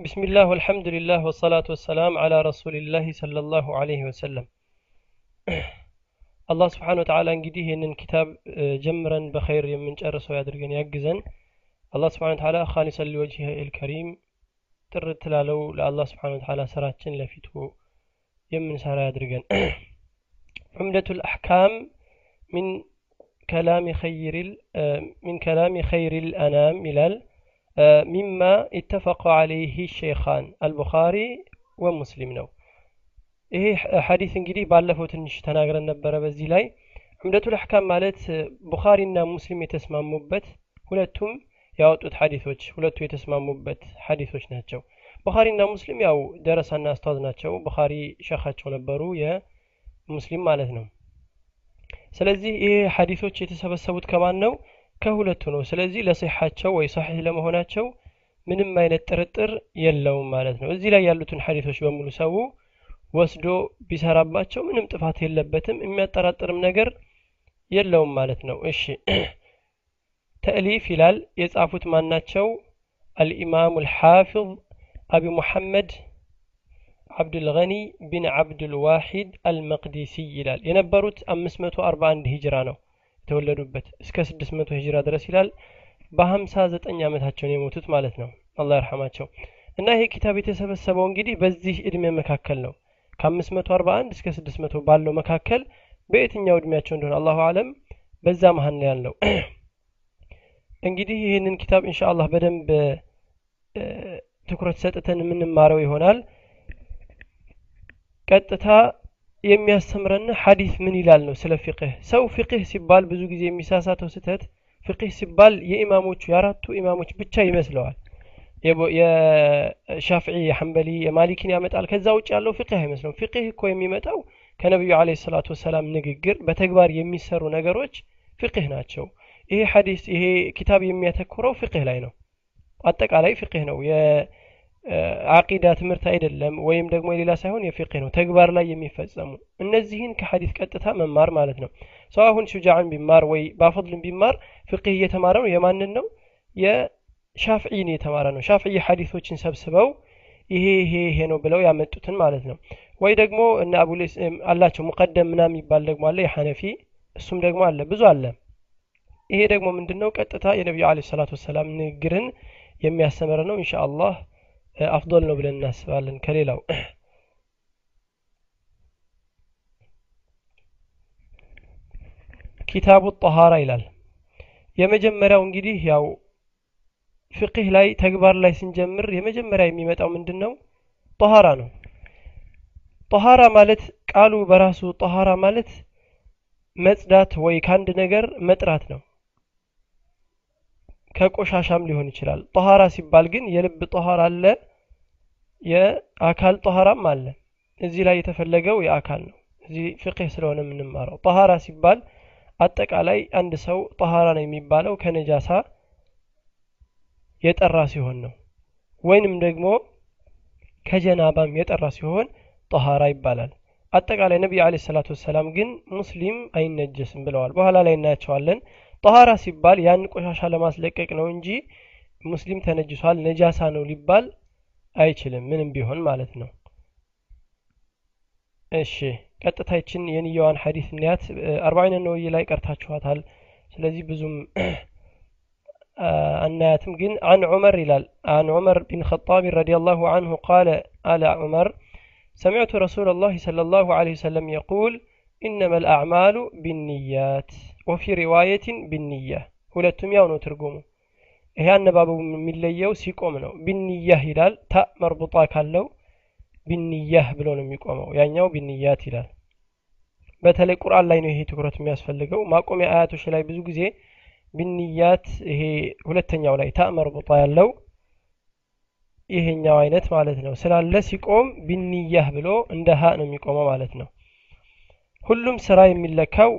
بسم الله والحمد لله والصلاة والسلام على رسول الله صلى الله عليه وسلم አላህ ስብሓን ወተዓላ እንግዲህ ይህንን ኪታብ ጀምረን በኸይር የምንጨርሰው ያድርገን ያግዘን አላህ ስብሓን ወተዓላ ካሊሰን ሊወጅህ ልከሪም ጥርት ላለው ለአላህ ስብሓን ወተዓላ ስራችን ለፊቱ የምንሰራ ያድርገን ዑምደቱ ልአሕካም ሚን ከላሚ ኸይር ሚን ከላሚ ኸይር ልአናም ይላል ሚማ ኢተፈቀ አለይህ ሼኻን አልቡኻሪ ወሙስሊም ነው። ይሄ ሐዲስ እንግዲህ ባለፈው ትንሽ ተናግረን ነበረ። በዚህ ላይ ዑምደቱል አሕካም ማለት ቡኻሪና ሙስሊም የተስማሙበት ሁለቱም ያወጡት ሐዲሶች ሁለቱ የተስማሙበት ሐዲሶች ናቸው። ቡኻሪና ሙስሊም ያው ደረሳና አስታዝ ናቸው። ቡኻሪ ሸኻቸው ነበሩ የሙስሊም ማለት ነው። ስለዚህ ይሄ ሐዲሶች የተሰበሰቡት ከማን ነው ከሁለቱ ነው። ስለዚህ ለሲሓቸው ወይ ሰሒህ ለመሆናቸው ምንም አይነት ጥርጥር የለውም ማለት ነው። እዚህ ላይ ያሉትን ሀዲቶች በሙሉ ሰው ወስዶ ቢሰራባቸው ምንም ጥፋት የለበትም፣ የሚያጠራጥርም ነገር የለውም ማለት ነው። እሺ ተእሊፍ ይላል። የጻፉት ማናቸው? አልኢማሙ አልሓፊዝ አቢ ሙሐመድ ዓብድልገኒ ቢን ዓብድልዋሒድ አልመቅዲሲ ይላል። የነበሩት 541 ሂጅራ ነው። የተወለዱበት እስከ 600 ሂጅራ ድረስ ይላል። በ59 ዓመታቸውን የሞቱት ማለት ነው። አላህ ይርሐማቸው እና ይሄ ኪታብ የተሰበሰበው እንግዲህ በዚህ እድሜ መካከል ነው። ከ541 እስከ 600 ባለው መካከል በየትኛው እድሜያቸው እንደሆነ አላሁ አለም በዛ መሀል ነው ያለው። እንግዲህ ይህንን ኪታብ እንሻ አላህ በደንብ ትኩረት ሰጥተን የምንማረው ይሆናል። ቀጥታ የሚያስተምረን ሐዲስ ምን ይላል ነው ስለ ፊቅህ? ሰው ፊቅህ ሲባል ብዙ ጊዜ የሚሳሳተው ስህተት ፊቅህ ሲባል የኢማሞቹ የአራቱ ኢማሞች ብቻ ይመስለዋል። የሻፍዒ የሐንበሊ የማሊኪን ያመጣል። ከዛ ውጭ ያለው ፍቅህ አይመስለውም። ፍቅህ እኮ የሚመጣው ከነቢዩ አለ ሰላቱ ወሰላም ንግግር በተግባር የሚሰሩ ነገሮች ፍቅህ ናቸው። ይሄ ሐዲስ ይሄ ኪታብ የሚያተኩረው ፍቅህ ላይ ነው። አጠቃላይ ፍቅህ ነው የአቂዳ ትምህርት አይደለም ወይም ደግሞ የሌላ ሳይሆን የፍቅህ ነው ተግባር ላይ የሚፈጸሙ እነዚህን ከሐዲስ ቀጥታ መማር ማለት ነው። ሰው አሁን ሹጃዕን ቢማር ወይ ባፈድልን ቢማር ፍቅህ እየተማረ ነው የማንን ነው? ሻፍዒን የተማረ ነው። ሻፍዒ ሐዲሶችን ሰብስበው ይሄ ይሄ ይሄ ነው ብለው ያመጡትን ማለት ነው። ወይ ደግሞ እነ አቡ አላቸው ሙቀደም ምና የሚባል ደግሞ አለ የሐነፊ እሱም ደግሞ አለ ብዙ አለ። ይሄ ደግሞ ምንድን ነው ቀጥታ የነቢዩ አለ ሰላቱ ወሰላም ንግግርን የሚያስተምር ነው። እንሻ አላህ አፍዶል ነው ብለን እናስባለን ከሌላው። ኪታቡ ጠሃራ ይላል። የመጀመሪያው እንግዲህ ያው ፍቅህ ላይ ተግባር ላይ ስንጀምር የመጀመሪያ የሚመጣው ምንድን ነው ጠሃራ ነው። ጠሃራ ማለት ቃሉ በራሱ ጠሃራ ማለት መጽዳት ወይ ከአንድ ነገር መጥራት ነው። ከቆሻሻም ሊሆን ይችላል። ጠሃራ ሲባል ግን የልብ ጠሃራ አለ የአካል ጠሃራም አለ። እዚህ ላይ የተፈለገው የአካል ነው። እዚህ ፍቅህ ስለሆነ የምንማረው። ጠሃራ ሲባል አጠቃላይ አንድ ሰው ጠሃራ ነው የሚባለው ከነጃሳ የጠራ ሲሆን ነው። ወይንም ደግሞ ከጀናባም የጠራ ሲሆን ጠሃራ ይባላል። አጠቃላይ ነቢይ አለ ሰላቱ ወሰላም ግን ሙስሊም አይነጀስም ብለዋል። በኋላ ላይ እናያቸዋለን። ጠሃራ ሲባል ያን ቆሻሻ ለማስለቀቅ ነው እንጂ ሙስሊም ተነጅሷል ነጃሳ ነው ሊባል አይችልም ምንም ቢሆን ማለት ነው እሺ ቀጥታችን የንየዋን ሐዲስ እንያት አርባዒን ነወይ ላይ ቀርታችኋታል ስለዚህ ብዙም አናያትም ግን አን ዑመር ይላል አን ዑመር ቢን ኸጣብ ረዲ ላሁ አንሁ ቃለ አለ ዑመር سمعت رسول الله صلى الله عليه وسلم يقول إنما الأعمال بالنيات وفي رواية بالنية ሁለቱም ያው ነው ትርጉሙ ይሄ አነባበቡ የሚለየው ሲቆም ነው። ቢንያህ ይላል ታ መርቡጣ ካለው ቢንያህ ብሎ ነው የሚቆመው። ያኛው ቢንያት ይላል። በተለይ ቁርአን ላይ ነው ይሄ ትኩረት የሚያስፈልገው። ማቆሚያ አያቶች ላይ ብዙ ጊዜ ቢንያት ይሄ ሁለተኛው ላይ ታ መርቡጣ ያለው ይሄኛው አይነት ማለት ነው። ስላለ ሲቆም ቢንያህ ብሎ እንደ ሀ ነው የሚቆመው ማለት ነው። ሁሉም ስራ የሚለካው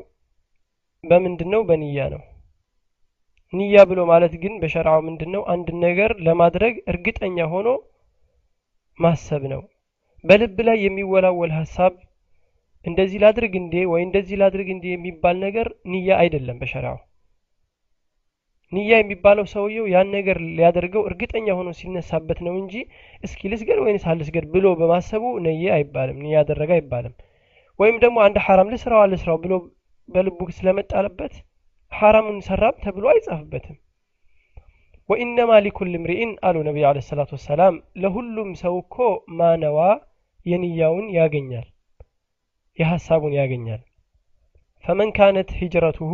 በምንድን ነው በንያ ነው ንያ ብሎ ማለት ግን በሸርዓው ምንድን ነው አንድ ነገር ለማድረግ እርግጠኛ ሆኖ ማሰብ ነው። በልብ ላይ የሚወላወል ሀሳብ እንደዚህ ላድርግ እንዴ ወይ እንደዚህ ላድርግ እንዴ የሚባል ነገር ንያ አይደለም በሸሪዓው። ንያ የሚባለው ሰውየው ያን ነገር ሊያደርገው እርግጠኛ ሆኖ ሲነሳበት ነው እንጂ እስኪ ልስገድ ወይንስ አልስገድ ብሎ በማሰቡ ነየ አይባልም ንያ ያደረገ አይባልም። ወይም ደግሞ አንድ ሐራም ልስራው አልስራው ብሎ በልቡ ስለመጣለበት ሐራሙን ሰራም ተብሎ አይጻፍበትም። ወኢነማ ሊኩል ምርኢን አሉ ነቢዩ አለ ሰላት ወሰላም ለሁሉም ሰው እኮ ማነዋ የንያውን ያገኛል የሐሳቡን ያገኛል። ፈመን ካነት ሂጅረቱሁ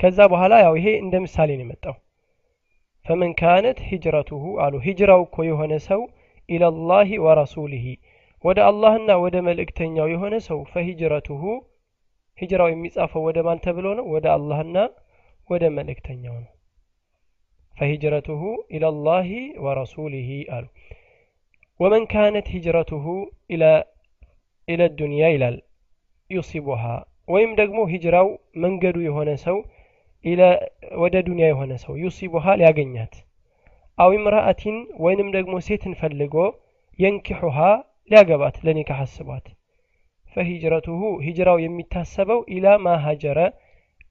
ከዛ በኋላ ያው ይሄ እንደ ምሳሌ ነው የመጣው። ፈመን ካነት ሂጅረቱሁ አሉ ሂጅራው እኮ የሆነ ሰው ኢለላሂ ወረሱሊሂ ወደ አላህና ወደ መልእክተኛው የሆነ ሰው ፈሂጅረቱሁ ሂጅራው የሚጻፈው ወደ ማን ተብሎ ነው? ወደ አላህና ወደ መልእክተኛው ነው። ፈሂጅረቱሁ ኢለላሂ ወረሱሊሂ አሉ። ወመን ካነት ሂጅረቱሁ ኢለ ዱንያ ይላል ዩሲቡሃ ወይም ደግሞ ሂጅራው መንገዱ የሆነ ሰው ወደ ዱንያ የሆነ ሰው ዩሲቡሃ ሊያገኛት አው ምራአቲን ወይንም ደግሞ ሴትን ፈልጎ የንኪሑሃ ሊያገባት ለኒካህ አስቧት። ፈሂጅረቱሁ ሂጅራው የሚታሰበው ኢላ ማ ሀጀረ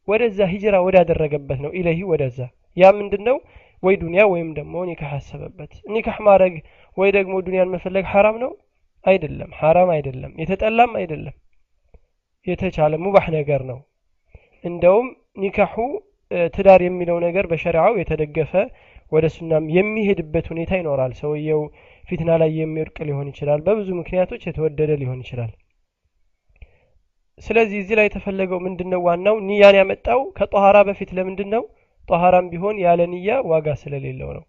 ወደዛ ሂጅራ ወዳደረገበት ነው ኢለሂ ወደዛ። ያ ምንድን ነው ወይ ዱንያ ወይም ደግሞ ኒካህ አሰበበት። ኒካህ ማድረግ ወይ ደግሞ ዱንያን መፈለግ ሐራም ነው? አይደለም። ሐራም አይደለም። የተጠላም አይደለም። የተቻለ ሙባህ ነገር ነው። እንደውም ኒካሑ ትዳር የሚለው ነገር በሸሪዓው የተደገፈ ወደ ሱናም የሚሄድበት ሁኔታ ይኖራል። ሰውየው ፊትና ላይ የሚወድቅ ሊሆን ይችላል። በብዙ ምክንያቶች የተወደደ ሊሆን ይችላል ስለዚህ እዚህ ላይ የተፈለገው ምንድን ነው ዋናው ንያን ያመጣው ከጠኋራ በፊት ለምንድን ነው? ጠኋራም ቢሆን ያለ ንያ ዋጋ ስለሌለው ነው።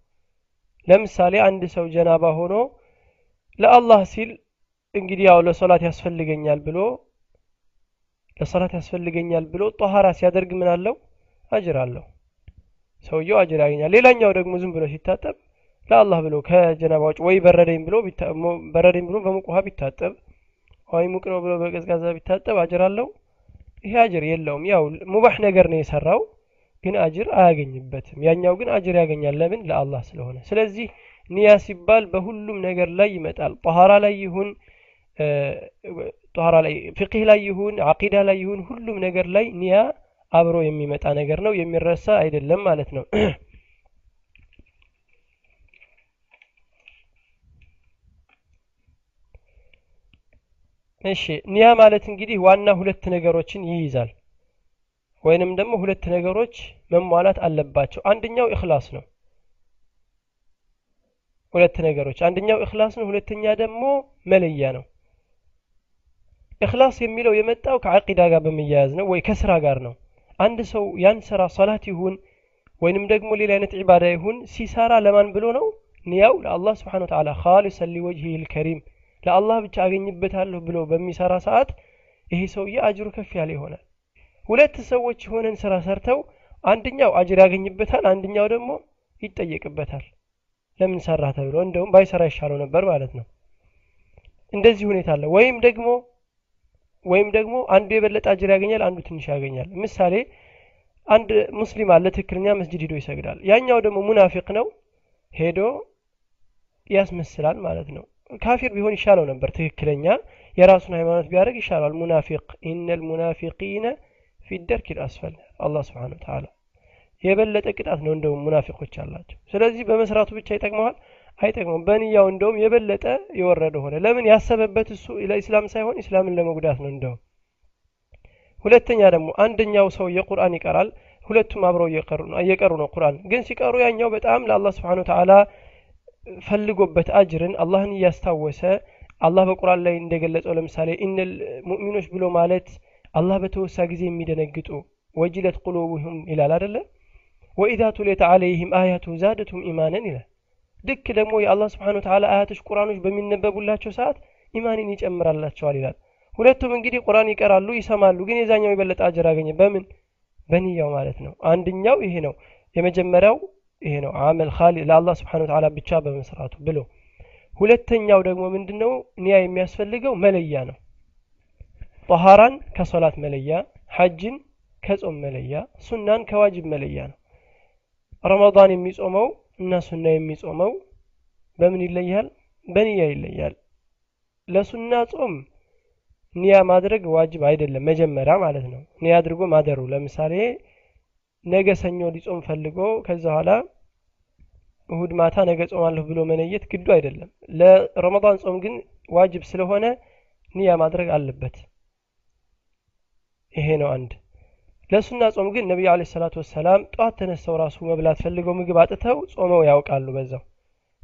ለምሳሌ አንድ ሰው ጀናባ ሆኖ ለአላህ ሲል እንግዲህ ያው ለሶላት ያስፈልገኛል ብሎ ለሶላት ያስፈልገኛል ብሎ ጠኋራ ሲያደርግ ምን አለው? አጅር አለው። ሰውየው አጅር ያገኛል ሌላኛው ደግሞ ዝም ብሎ ሲታጠብ ለአላህ ብሎ ከጀናባ ውጭ ወይ በረደኝ ብሎ በረደኝ ብሎ በሙቅ ቢታጠብ ወይ ሙቅ ነው ብሎ በቀዝቃዛ ቢታጠብ አጅር አለው? ይሄ አጅር የለውም። ያው ሙባህ ነገር ነው የሰራው ግን አጅር አያገኝበትም። ያኛው ግን አጅር ያገኛል። ለምን? ለአላህ ስለሆነ። ስለዚህ ኒያ ሲባል በሁሉም ነገር ላይ ይመጣል። ጠኋራ ላይ ይሁን ጠኋራ ላይ ፍቅህ ላይ ይሁን አቂዳ ላይ ይሁን ሁሉም ነገር ላይ ኒያ አብሮ የሚመጣ ነገር ነው የሚረሳ አይደለም ማለት ነው እሺ ኒያ ማለት እንግዲህ ዋና ሁለት ነገሮችን ይይዛል። ወይንም ደግሞ ሁለት ነገሮች መሟላት አለባቸው። አንደኛው እክላስ ነው። ሁለት ነገሮች አንደኛው እክላስ ነው ሁለተኛ ደግሞ መለያ ነው። እክላስ የሚለው የመጣው ከአቂዳ ጋር በመያያዝ ነው ወይ ከስራ ጋር ነው? አንድ ሰው ያን ስራ ሰላት ይሁን ወይንም ደግሞ ሌላ አይነት ዒባዳ ይሁን ሲሰራ ለማን ብሎ ነው? ንያው ለአላህ ስብሓን ተዓላ ካሊሰን ሊወጅህ ልከሪም ለአላህ ብቻ አገኝበታለሁ ብሎ በሚሰራ ሰዓት ይሄ ሰውዬ አጅሩ ከፍ ያለ ይሆናል። ሁለት ሰዎች የሆነን ስራ ሰርተው አንደኛው አጅር ያገኝበታል አንደኛው ደግሞ ይጠየቅበታል። ለምን ሰራ ተብሎ? እንደውም ባይሰራ ይሻለው ነበር ማለት ነው። እንደዚህ ሁኔታ አለ። ወይም ደግሞ ወይም ደግሞ አንዱ የበለጠ አጅር ያገኛል አንዱ ትንሽ ያገኛል። ምሳሌ አንድ ሙስሊም አለ ትክክለኛ መስጅድ ሂዶ ይሰግዳል። ያኛው ደግሞ ሙናፊቅ ነው ሄዶ ያስመስላል ማለት ነው ካፊር ቢሆን ይሻለው ነበር። ትክክለኛ የራሱን ሃይማኖት ቢያደርግ ይሻላል ሙናፊቅ ኢነል ሙናፊቂነ ፊ ደርክ ልአስፈል አላህ ስብሓን ተዓላ የበለጠ ቅጣት ነው። እንደውም ሙናፊቆች አላቸው። ስለዚህ በመስራቱ ብቻ ይጠቅመዋል? አይጠቅመውም። በንያው እንደውም የበለጠ የወረደ ሆነ። ለምን ያሰበበት እሱ ለኢስላም ሳይሆን ኢስላምን ለመጉዳት ነው እንደውም። ሁለተኛ ደግሞ አንደኛው ሰው የቁርአን ይቀራል። ሁለቱም አብረው እየቀሩ ነው ቁርአን። ግን ሲቀሩ ያኛው በጣም ለአላህ سبحانه وتعالى ፈልጎበት አጅርን አላህን እያስታወሰ አላህ በቁርአን ላይ እንደገለጸው ለምሳሌ إن ال ሙእሚኖች ብሎ ማለት አላህ በተወሳ ጊዜ የሚደነግጡ وجلت قلوبهم ይላል አደለ وإذا تليت عليهم آياته زادتهم إيمانا ይላል። ልክ ደግሞ የአላህ سبحانه وتعالى አያቶች ቁርአኖች በሚነበቡላቸው ሰዓት ኢማንን ይጨምራላቸዋል ይላል። ሁለቱም እንግዲህ ቁርአን ይቀራሉ ይሰማሉ ግን የዛኛው የበለጠ አጀር አገኘ። በምን? በንያው ማለት ነው። አንድኛው ይሄ ነው። የመጀመሪያው ይሄ ነው። አመል ካሊ ለአላህ ስብሓን ተዓላ ብቻ በመስራቱ ብሎ። ሁለተኛው ደግሞ ምንድነው? ኒያ የሚያስፈልገው መለያ ነው። ጠሃራን ከሶላት መለያ ሐጅን ከጾም መለያ ሱናን ከዋጅብ መለያ ነው። ረመዳን የሚጾመው እና ሱና የሚጾመው በምን ይለያል? በንያ ይለያል። ለሱና ጾም ኒያ ማድረግ ዋጅብ አይደለም መጀመሪያ ማለት ነው። ኒያ አድርጎ ማደሩ ለምሳሌ ነገ ሰኞ ሊጾም ፈልጎ ከዛ በኋላ እሁድ ማታ ነገ ጾማለሁ ብሎ መነየት ግዱ አይደለም። ለረመዳን ጾም ግን ዋጅብ ስለሆነ ንያ ማድረግ አለበት። ይሄ ነው አንድ። ለሱና ጾም ግን ነቢዩ አለ ሰላቱ ወሰላም ጠዋት ተነስተው ራሱ መብላት ፈልገው ምግብ አጥተው ጾመው ያውቃሉ በዛው።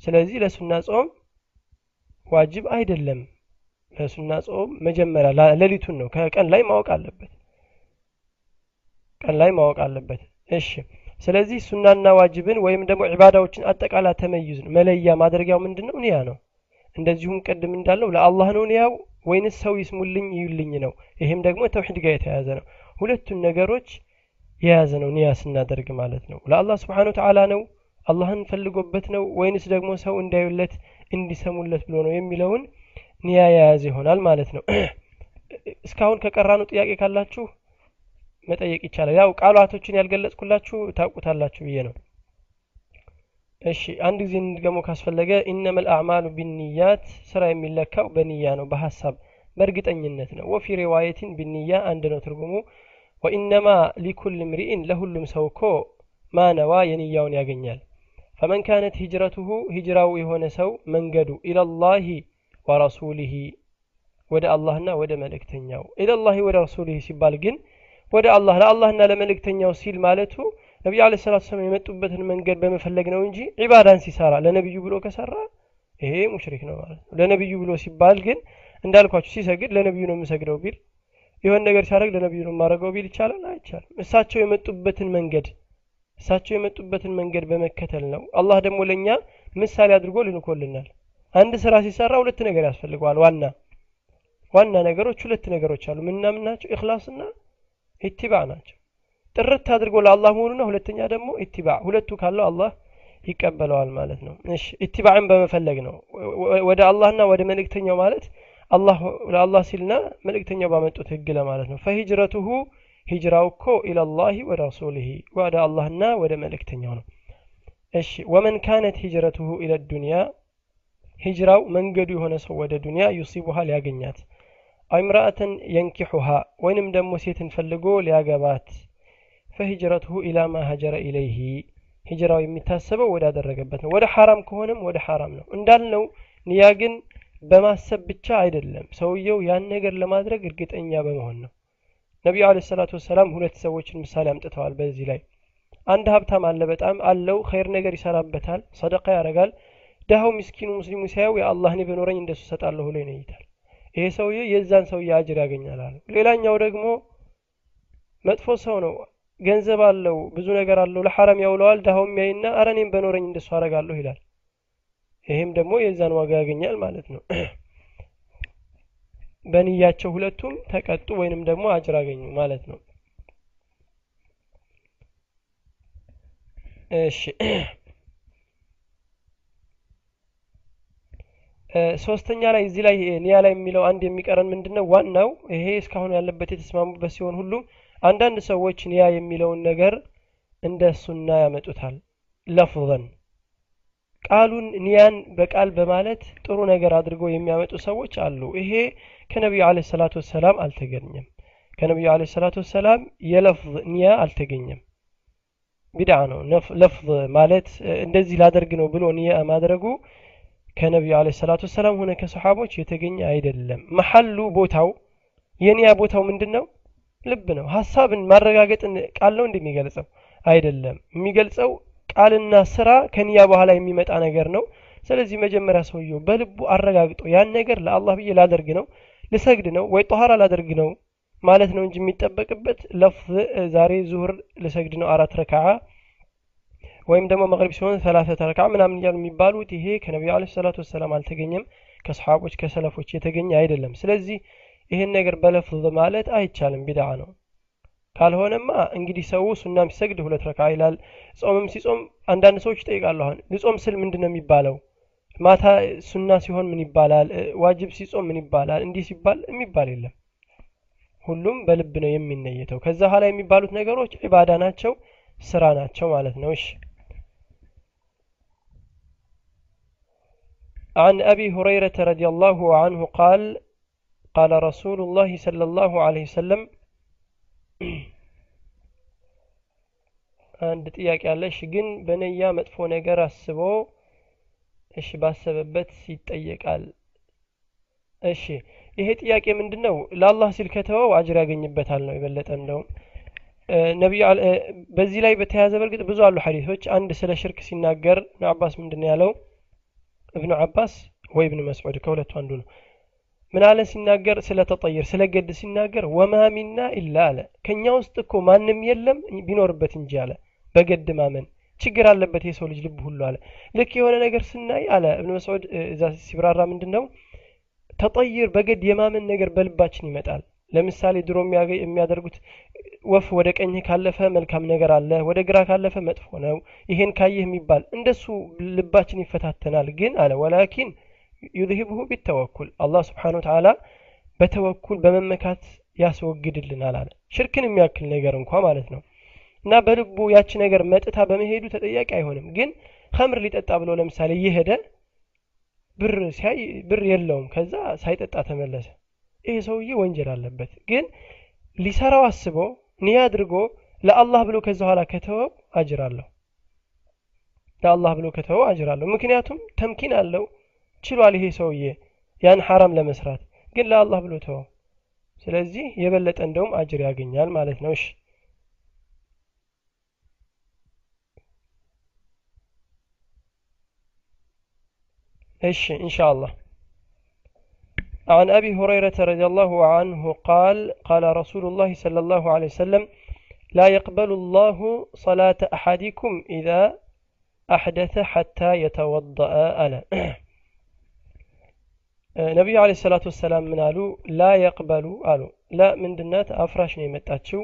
ስለዚህ ለሱና ጾም ዋጅብ አይደለም። ለሱና ጾም መጀመሪያ ሌሊቱን ነው ከቀን ላይ ማወቅ አለበት። ቀን ላይ ማወቅ አለበት እሺ። ስለዚህ ሱናና ዋጅብን ወይም ደግሞ ዒባዳዎችን አጠቃላ ተመይዝ መለያ ማድረጊያው ምንድን ነው ንያ ነው። እንደዚሁም ቅድም እንዳለው ለአላህ ነው ንያው ወይንስ ሰው ይስሙልኝ ይዩልኝ ነው? ይህም ደግሞ ተውሒድ ጋር የተያዘ ነው። ሁለቱን ነገሮች የያዘ ነው ንያ ስናደርግ ማለት ነው። ለአላህ ስብሓን ተዓላ ነው። አላህን ፈልጎበት ነው ወይንስ ደግሞ ሰው እንዳዩለት እንዲሰሙለት ብሎ ነው የሚለውን ንያ የያዘ ይሆናል ማለት ነው። እስካሁን ከቀራኑ ጥያቄ ካላችሁ መጠየቅ ይቻላል። ያው ቃሏቶችን ያልገለጽኩላችሁ ታውቁታላችሁ ብዬ ነው። እሺ አንድ ጊዜ እንድገሞ ካስፈለገ ኢነመል አዕማሉ ቢንያት ስራ የሚለካው በንያ ነው በሀሳብ በእርግጠኝነት ነው። ወፊ ሪዋየትን ቢንያ አንድ ነው ትርጉሙ። ወኢነማ ሊኩል ምሪኢን ለሁሉም ሰው እኮ ማነዋ የንያውን ያገኛል። ፈመን ካነት ሂጅረቱሁ ሂጅራው የሆነ ሰው መንገዱ ኢለላሂ ወረሱሊሂ ወደ አላህና ወደ መልእክተኛው። ኢለላሂ ወደ ረሱሊሂ ሲባል ግን ወደ አላህ ለአላህና ለመልእክተኛው ሲል ማለቱ ነቢዩ አለ ሰላት ሰላም የመጡበትን መንገድ በመፈለግ ነው እንጂ ዒባዳን ሲሰራ ለነቢዩ ብሎ ከሰራ ይሄ ሙሽሪክ ነው ማለት ነው። ለነቢዩ ብሎ ሲባል ግን እንዳልኳችሁ ሲሰግድ ለነቢዩ ነው የምሰግደው ቢል የሆን ነገር ሲያደርግ ለነቢዩ ነው የማደርገው ቢል ይቻላል? አይቻልም። እሳቸው የመጡበትን መንገድ እሳቸው የመጡበትን መንገድ በመከተል ነው። አላህ ደግሞ ለእኛ ምሳሌ አድርጎ ልንኮልናል አንድ ስራ ሲሰራ ሁለት ነገር ያስፈልገዋል። ዋና ዋና ነገሮች ሁለት ነገሮች አሉ። ምና ምናቸው ኢክላስና ኢትባዕ ናቸው። ጥርት አድርጎ ለአላህ መሆኑና ሁለተኛ ደግሞ ኢትባዕ ሁለቱ ካለው አላህ ይቀበለዋል ማለት ነው። እሺ ኢትባዕን በመፈለግ ነው። ወደ አላህና ወደ መልእክተኛው ማለት አላህ ለአላህ ሲልና መልእክተኛው ባመጡት ህግ ለማለት ነው። ፈሂጅረቱሁ ሂጅራው እኮ ኢለላሂ ወደ ረሱሊሂ ወደ አላህና ወደ መልእክተኛው ነው። እሺ ወመን ካነት ሂጅረቱሁ ኢለ ዱንያ ሂጅራው መንገዱ የሆነ ሰው ወደ ዱንያ ዩሲቡሃ ሊያገኛት አይምራአተን የንኪሑሃ ወይንም ደግሞ ሴትን ፈልጎ ሊያገባት። ፈሂጅረቱሁ ኢላ ማ ሀጀረ ኢለይሂ ሂጅራው የሚታሰበው ወዳደረገበት ነው። ወደ ሐራም ከሆነም ወደ ሐራም ነው። እንዳልነው ንያ ግን በማሰብ ብቻ አይደለም። ሰውየው ያን ነገር ለማድረግ እርግጠኛ በመሆን ነው። ነቢዩ አለ ሰላቱ ወሰላም ሁለት ሰዎችን ምሳሌ አምጥተዋል በዚህ ላይ። አንድ ሀብታም አለ በጣም አለው ኸይር ነገር ይሰራበታል ሰደቃ ያደርጋል። ደሃው ምስኪኑ ሙስሊሙ ሲያየው እኔ በኖረኝ እንደሱ ሰጣለሁ ብሎ ይነይታል ይሄ ሰውዬ የዛን ሰውዬ አጅር ያገኛል አለ። ሌላኛው ደግሞ መጥፎ ሰው ነው። ገንዘብ አለው ብዙ ነገር አለው ለሐራም ያውለዋል ድሃው የሚያይና አረ እኔም በኖረኝ እንደሱ አረጋለሁ ይላል። ይሄም ደግሞ የዛን ዋጋ ያገኛል ማለት ነው። በንያቸው ሁለቱም ተቀጡ ወይንም ደግሞ አጅር አገኙ ማለት ነው። እሺ ሶስተኛ ላይ እዚህ ላይ ኒያ ላይ የሚለው አንድ የሚቀረን ምንድነው? ዋናው ይሄ እስካሁን ያለበት የተስማሙበት ሲሆን ሁሉ አንዳንድ ሰዎች ኒያ የሚለውን ነገር እንደ ሱና ያመጡታል። ለፍዘን ቃሉን ኒያን በቃል በማለት ጥሩ ነገር አድርገው የሚያመጡ ሰዎች አሉ። ይሄ ከነቢዩ አለ ሰላቱ ወሰላም አልተገኘም። ከነቢዩ አለ ሰላቱ ወሰላም የለፍዝ ኒያ አልተገኘም። ቢድዓ ነው። ለፍዝ ማለት እንደዚህ ላደርግ ነው ብሎ ኒያ ማድረጉ ከነቢዩ አለ ሰላቱ ወሰላም ሆነ ከሰሓቦች የተገኘ አይደለም። መሐሉ ቦታው የኒያ ቦታው ምንድን ነው ልብ ነው። ሀሳብን ማረጋገጥን ቃል ነው እንደሚገልጸው አይደለም። የሚገልጸው ቃልና ስራ ከኒያ በኋላ የሚመጣ ነገር ነው። ስለዚህ መጀመሪያ ሰውየው በልቡ አረጋግጦ ያን ነገር ለአላህ ብዬ ላደርግ ነው? ልሰግድ ነው? ወይ ጠኋራ ላደርግ ነው? ማለት ነው እንጂ የሚጠበቅበት ለፍዝ ዛሬ ዙሁር ልሰግድ ነው አራት ረክዓ ወይም ደግሞ መቅሪብ ሲሆን ሰላሰተ ረክዓ ምናምን እያሉ የሚባሉት። ይሄ ከነቢዩ አለ ሰላቱ ወሰላም አልተገኘም። ከሰሓቦች ከሰለፎች የተገኘ አይደለም። ስለዚህ ይህን ነገር በለፍዝ ማለት አይቻልም። ቢድዓ ነው። ካልሆነማ እንግዲህ ሰው ሱናም ሲሰግድ ሁለት ረካ ይላል። ጾምም ሲጾም አንዳንድ ሰዎች ይጠይቃሉ። አሁን ልጾም ስል ምንድን ነው የሚባለው? ማታ ሱና ሲሆን ምን ይባላል? ዋጅብ ሲጾም ምን ይባላል? እንዲህ ሲባል የሚባል የለም። ሁሉም በልብ ነው የሚነየተው። ከዛ ኋላ የሚባሉት ነገሮች ዒባዳ ናቸው ስራ ናቸው ማለት ነው። እሺ عن أبي هريرة رضي الله عنه قال قال رسول الله صلى الله عليه وسلم አንድ ጥያቄ አለ እሺ ግን በነያ መጥፎ ነገር አስቦ እሺ ባሰበበት ይጠየቃል እሺ ይሄ ጥያቄ ምንድን ነው ለአላህ ሲል ከተወው አጅር ያገኝበታል ነው የበለጠ እንደውም ነቢዩ በዚህ ላይ በተያያዘ በእርግጥ ብዙ አሉ ሐዲሶች አንድ ስለ ሽርክ ሲናገር እብኑ አባስ ምንድን ያለው እብኑ አባስ ወይ እብኑ መስዑድ ከሁለቱ አንዱ ነው። ምን አለ ሲናገር? ስለ ተጠይር ስለ ገድ ሲናገር ወማ ሚና ኢላ አለ። ከኛ ውስጥ እኮ ማንም የለም ቢኖርበት እንጂ አለ። በገድ ማመን ችግር አለበት የሰው ልጅ ልብ ሁሉ አለ። ልክ የሆነ ነገር ስናይ አለ እብን መስዑድ እዛ ሲብራራ ምንድን ነው ተጠይር በገድ የማመን ነገር በልባችን ይመጣል ለምሳሌ ድሮ የሚያደርጉት ወፍ ወደ ቀኝ ካለፈ መልካም ነገር አለ ወደ ግራ ካለፈ መጥፎ ነው ይሄን ካየህ የሚባል እንደሱ ልባችን ይፈታተናል። ግን አለ ወላኪን ዩዝሂብሁ ቢተወኩል አላህ ስብሓን ወተዓላ በተወኩል በመመካት ያስወግድልናል አለ። ሽርክን የሚያክል ነገር እንኳ ማለት ነው። እና በልቡ ያች ነገር መጥታ በመሄዱ ተጠያቂ አይሆንም። ግን ከምር ሊጠጣ ብሎ ለምሳሌ እየሄደ ብር ሲያይ ብር የለውም። ከዛ ሳይጠጣ ተመለሰ ይሄ ሰውዬ ወንጀል አለበት። ግን ሊሰራው አስቦ ንያ አድርጎ ለአላህ ብሎ ከዛ ኋላ ከተወው አጅር ለአላህ ብሎ ከተወው አጅራለሁ ምክንያቱም ተምኪን አለው ችሏል ይሄ ሰውዬ ያን ሐራም ለመስራት። ግን ለአላህ ብሎ ተወው። ስለዚህ የበለጠ እንደውም አጅር ያገኛል ማለት ነው። እሺ። እሺ ኢንሻ عن ابي هريره رضي الله عنه قال قال رسول الله صلى الله عليه وسلم لا يقبل الله صلاه احدكم اذا احدث حتى يتوضا انا ነቢዩ አለ ሰላቱ ወሰላም ምን አሉ ላ የቅበሉ አሉ ላ ምንድናት አፍራሽ ነው የመጣችው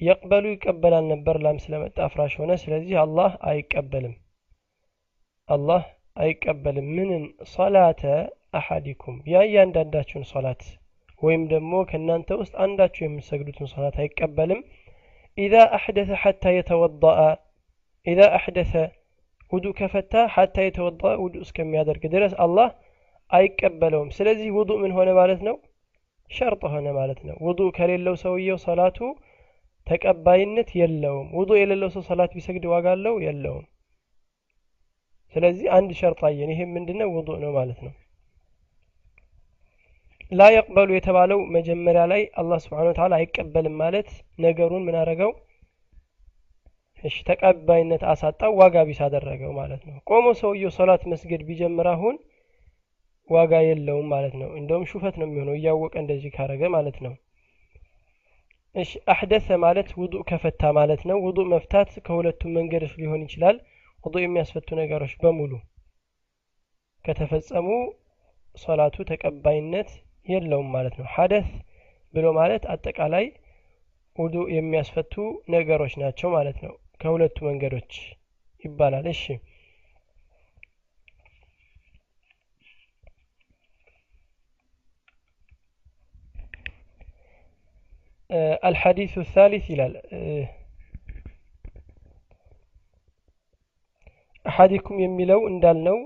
የቅበሉ ይቀበላል ነበር ላም ስለመጣ አፍራሽ ሆነ ስለዚህ አላህ አይቀበልም አላህ አይቀበልም ምንን ሶላተ አሐዲኩም ያ እያንዳንዳችሁን ሶላት ወይም ደግሞ ከእናንተ ውስጥ አንዳችሁ የምሰግዱትን ሶላት አይቀበልም። ኢዛ አሕደተ ሐታ የተወضአ ኢዛ አሕደተ ውዱ ከፈታ ሐታ የተወضአ ውዱ እስከሚያደርግ ድረስ አላህ አይቀበለውም። ስለዚህ ውዱ ምን ሆነ ማለት ነው? ሸርጥ ሆነ ማለት ነው። ውዱ ከሌለው ሰውየው ሰላቱ ተቀባይነት የለውም። ውዱ የሌለው ሰው ሰላት ቢሰግድ ዋጋ አለው? የለውም። ስለዚህ አንድ ሸርጥ አየን። ይሄም ምንድነው? ውዱ ነው ማለት ነው ላ የቅበሉ የተባለው መጀመሪያ ላይ አላህ ስብሓን ወተላ አይቀበልም ማለት ነገሩን ምን አረገው እሺ ተቀባይነት አሳጣው ዋጋ ቢስ አደረገው ማለት ነው። ቆሞ ሰውየው ሶላት መስገድ ቢጀምር አሁን ዋጋ የለውም ማለት ነው። እንደውም ሹፈት ነው የሚሆነው እያወቀ እንደዚህ ካረገ ማለት ነው። እሺ አሕደሰ ማለት ውዱእ ከፈታ ማለት ነው። ውዱእ መፍታት ከሁለቱም መንገዶች ሊሆን ይችላል። ውዱእ የሚያስፈቱ ነገሮች በሙሉ ከተፈጸሙ ሶላቱ ተቀባይነት የለውም ማለት ነው ሐደስ ብሎ ማለት አጠቃላይ ውዱእ የሚያስፈቱ ነገሮች ናቸው ማለት ነው ከሁለቱ መንገዶች ይባላል እሺ الحديث الثالث ይላል አሐዲኩም የሚለው እንዳልነው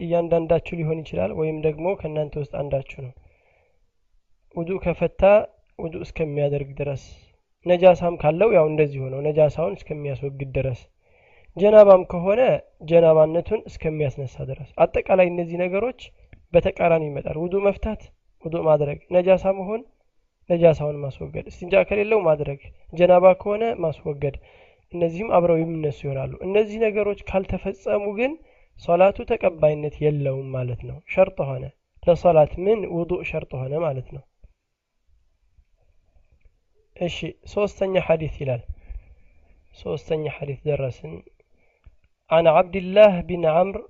እያንዳንዳችሁ ሊሆን ይችላል ወይም ደግሞ ከእናንተ ውስጥ አንዳችሁ ነው። ውዱ ከፈታ ውዱ እስከሚያደርግ ድረስ። ነጃሳም ካለው ያው እንደዚህ ሆነው ነጃሳውን እስከሚያስወግድ ድረስ። ጀናባም ከሆነ ጀናባነቱን እስከሚያስነሳ ድረስ። አጠቃላይ እነዚህ ነገሮች በተቃራኒ ይመጣል። ውዱ መፍታት ውዱ ማድረግ። ነጃሳ መሆን ነጃሳውን ማስወገድ። እስቲንጃ ከሌለው ማድረግ። ጀናባ ከሆነ ማስወገድ። እነዚህም አብረው የሚነሱ ይሆናሉ። እነዚህ ነገሮች ካልተፈጸሙ ግን ሶላቱ ተቀባይነት የለውም ማለት ነው ሸርጥ ሆነ ለሶላት ምን ውዱእ ሸርጥ ሆነ ማለት ነው እሺ ሶስተኛ ሐዲስ ይላል ሶስተኛ ሐዲስ ደረስን عن عبد الله بن عمرو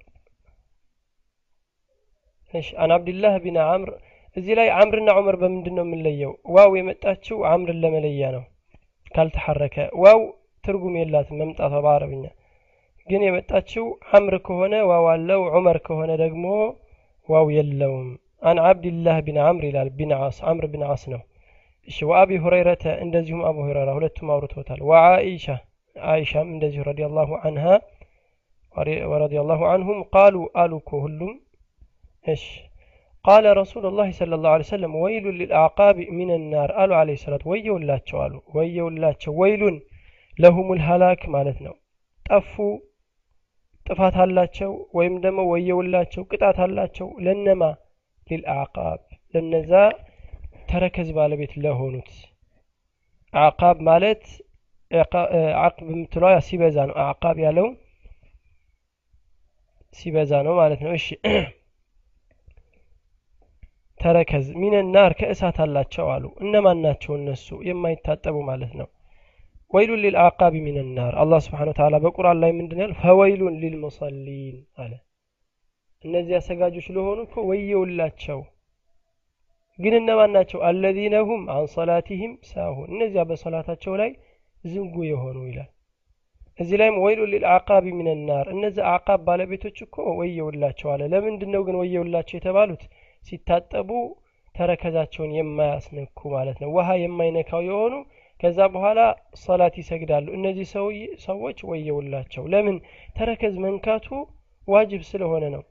እሺ عن عبد الله بن عمرو እዚህ ላይ አምርና ዑመር በምንድን ነው የምንለየው ዋው የመጣችው አምርን ለመለያ ነው ካልተሐረከ ዋው ትርጉም የላትም መምጣቷ በአረብኛ ግን የመጣችው አምር ከሆነ ዋው አለው ዑመር ከሆነ ደግሞ ዋው የለውም አን አብድላህ ቢን አምር ይላል ቢን ዓስ አምር ቢን ዓስ ነው እሺ ወአቢ ሁረይረተ እንደዚሁም አቡ ሁረይራ ሁለቱም አውርቶታል ወአኢሻ አይሻም እንደዚሁ ረዲየላሁ አንሃ ወረዲየላሁ አንሁም ቃሉ አሉ እኮ ሁሉም እሺ قال رسول الله صلى الله عليه وسلم ويل للأعقاب من النار قالوا عليه الصلاة ويو الله قالوا ويو الله ويل ለሁሙል ሀላክ ማለት ነው ጠፉ ጥፋት አላቸው ወይም ደግሞ ወየውላቸው ቅጣት አላቸው ለነማ? ሊልአዕቃብ ለነዛ ተረከዝ ባለቤት ለሆኑት። አዕቃብ ማለት አቅብ የምትሏ ሲበዛ ነው። አዕቃብ ያለው ሲበዛ ነው ማለት ነው። እሺ። ተረከዝ ሚነናር ከእሳት አላቸው አሉ። እነማን ናቸው እነሱ? የማይታጠቡ ማለት ነው ወይሉን ሊልአቃቢ ሚነናር አላህ ስብሓን ተዓላ በቁርአን ላይ ምንድን ያል? ፈወይሉን ሊልሙሰሊን አለ። እነዚያ ሰጋጆች ለሆኑ እኮ ወየውላቸው። ግን እነማን ናቸው? አለዚነ ሁም አን ሰላቲህም ሳሁን። እነዚያ በሰላታቸው ላይ ዝንጉ የሆኑ ይላል። እዚህ ላይም ወይሉ ሊልአቃቢ ሚነናር እነዚህ አቃብ ባለቤቶች እኮ ወየውላቸው አለ። ለምንድን ነው ግን ወየውላቸው የተባሉት? ሲታጠቡ ተረከዛቸውን የማያስነኩ ማለት ነው። ውሃ የማይነካው የሆኑ ከዛ በኋላ ሰላት ይሰግዳሉ። እነዚህ ሰዎች ወየውላቸው። ለምን? ተረከዝ መንካቱ ዋጅብ ስለሆነ ነው።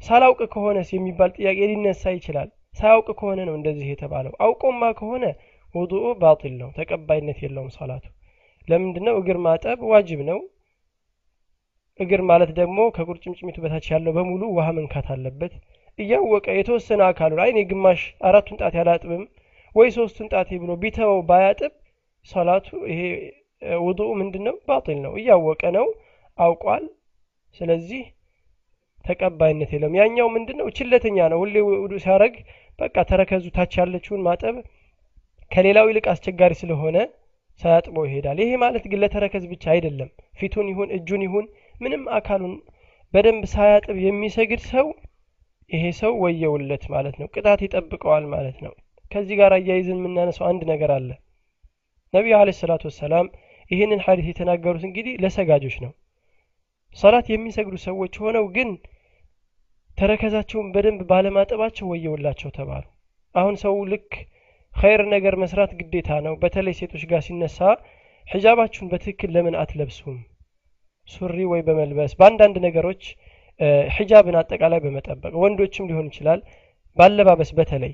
ሳላውቅ ከሆነስ የሚባል ጥያቄ ሊነሳ ይችላል። ሳያውቅ ከሆነ ነው እንደዚህ የተባለው። አውቆማ ከሆነ ውዱኡ ባጢል ነው ተቀባይነት የለውም ሰላቱ ለምንድነው? እግር ማጠብ ዋጅብ ነው። እግር ማለት ደግሞ ከቁርጭምጭሚቱ በታች ያለው በሙሉ ውሃ መንካት አለበት። እያወቀ የተወሰነ አካሉ ላይ እኔ ግማሽ አራቱን ጣት ያላጥብም ወይ ሶስቱን ጣቴ ብሎ ቢተወው ባያጥብ ሰላቱ ይሄ ውዱኡ ምንድን ነው ባጢል ነው። እያወቀ ነው። አውቋል። ስለዚህ ተቀባይነት የለውም። ያኛው ምንድን ነው ችለተኛ ነው። ሁሌ ውዱ ሲያደረግ በቃ ተረከዙ ታች ያለችውን ማጠብ ከሌላው ይልቅ አስቸጋሪ ስለሆነ ሳያጥበው ይሄዳል። ይሄ ማለት ግን ለተረከዝ ብቻ አይደለም። ፊቱን ይሁን እጁን ይሁን ምንም አካሉን በደንብ ሳያጥብ የሚሰግድ ሰው ይሄ ሰው ወየውለት ማለት ነው። ቅጣት ይጠብቀዋል ማለት ነው። ከዚህ ጋር አያይዝን የምናነሳው አንድ ነገር አለ ነቢዩ አለ ሰላቱ ወሰላም ይህንን ሐዲስ የተናገሩት እንግዲህ ለሰጋጆች ነው። ሰላት የሚሰግዱ ሰዎች ሆነው ግን ተረከዛቸውን በደንብ ባለማጠባቸው ወየውላቸው ተባሉ። አሁን ሰው ልክ ኸይር ነገር መስራት ግዴታ ነው። በተለይ ሴቶች ጋር ሲነሳ ሒጃባችሁን በትክክል ለምን አትለብሱም? ሱሪ ወይ በመልበስ በአንዳንድ ነገሮች ሒጃብን አጠቃላይ በመጠበቅ ወንዶችም ሊሆን ይችላል ባለባበስ በተለይ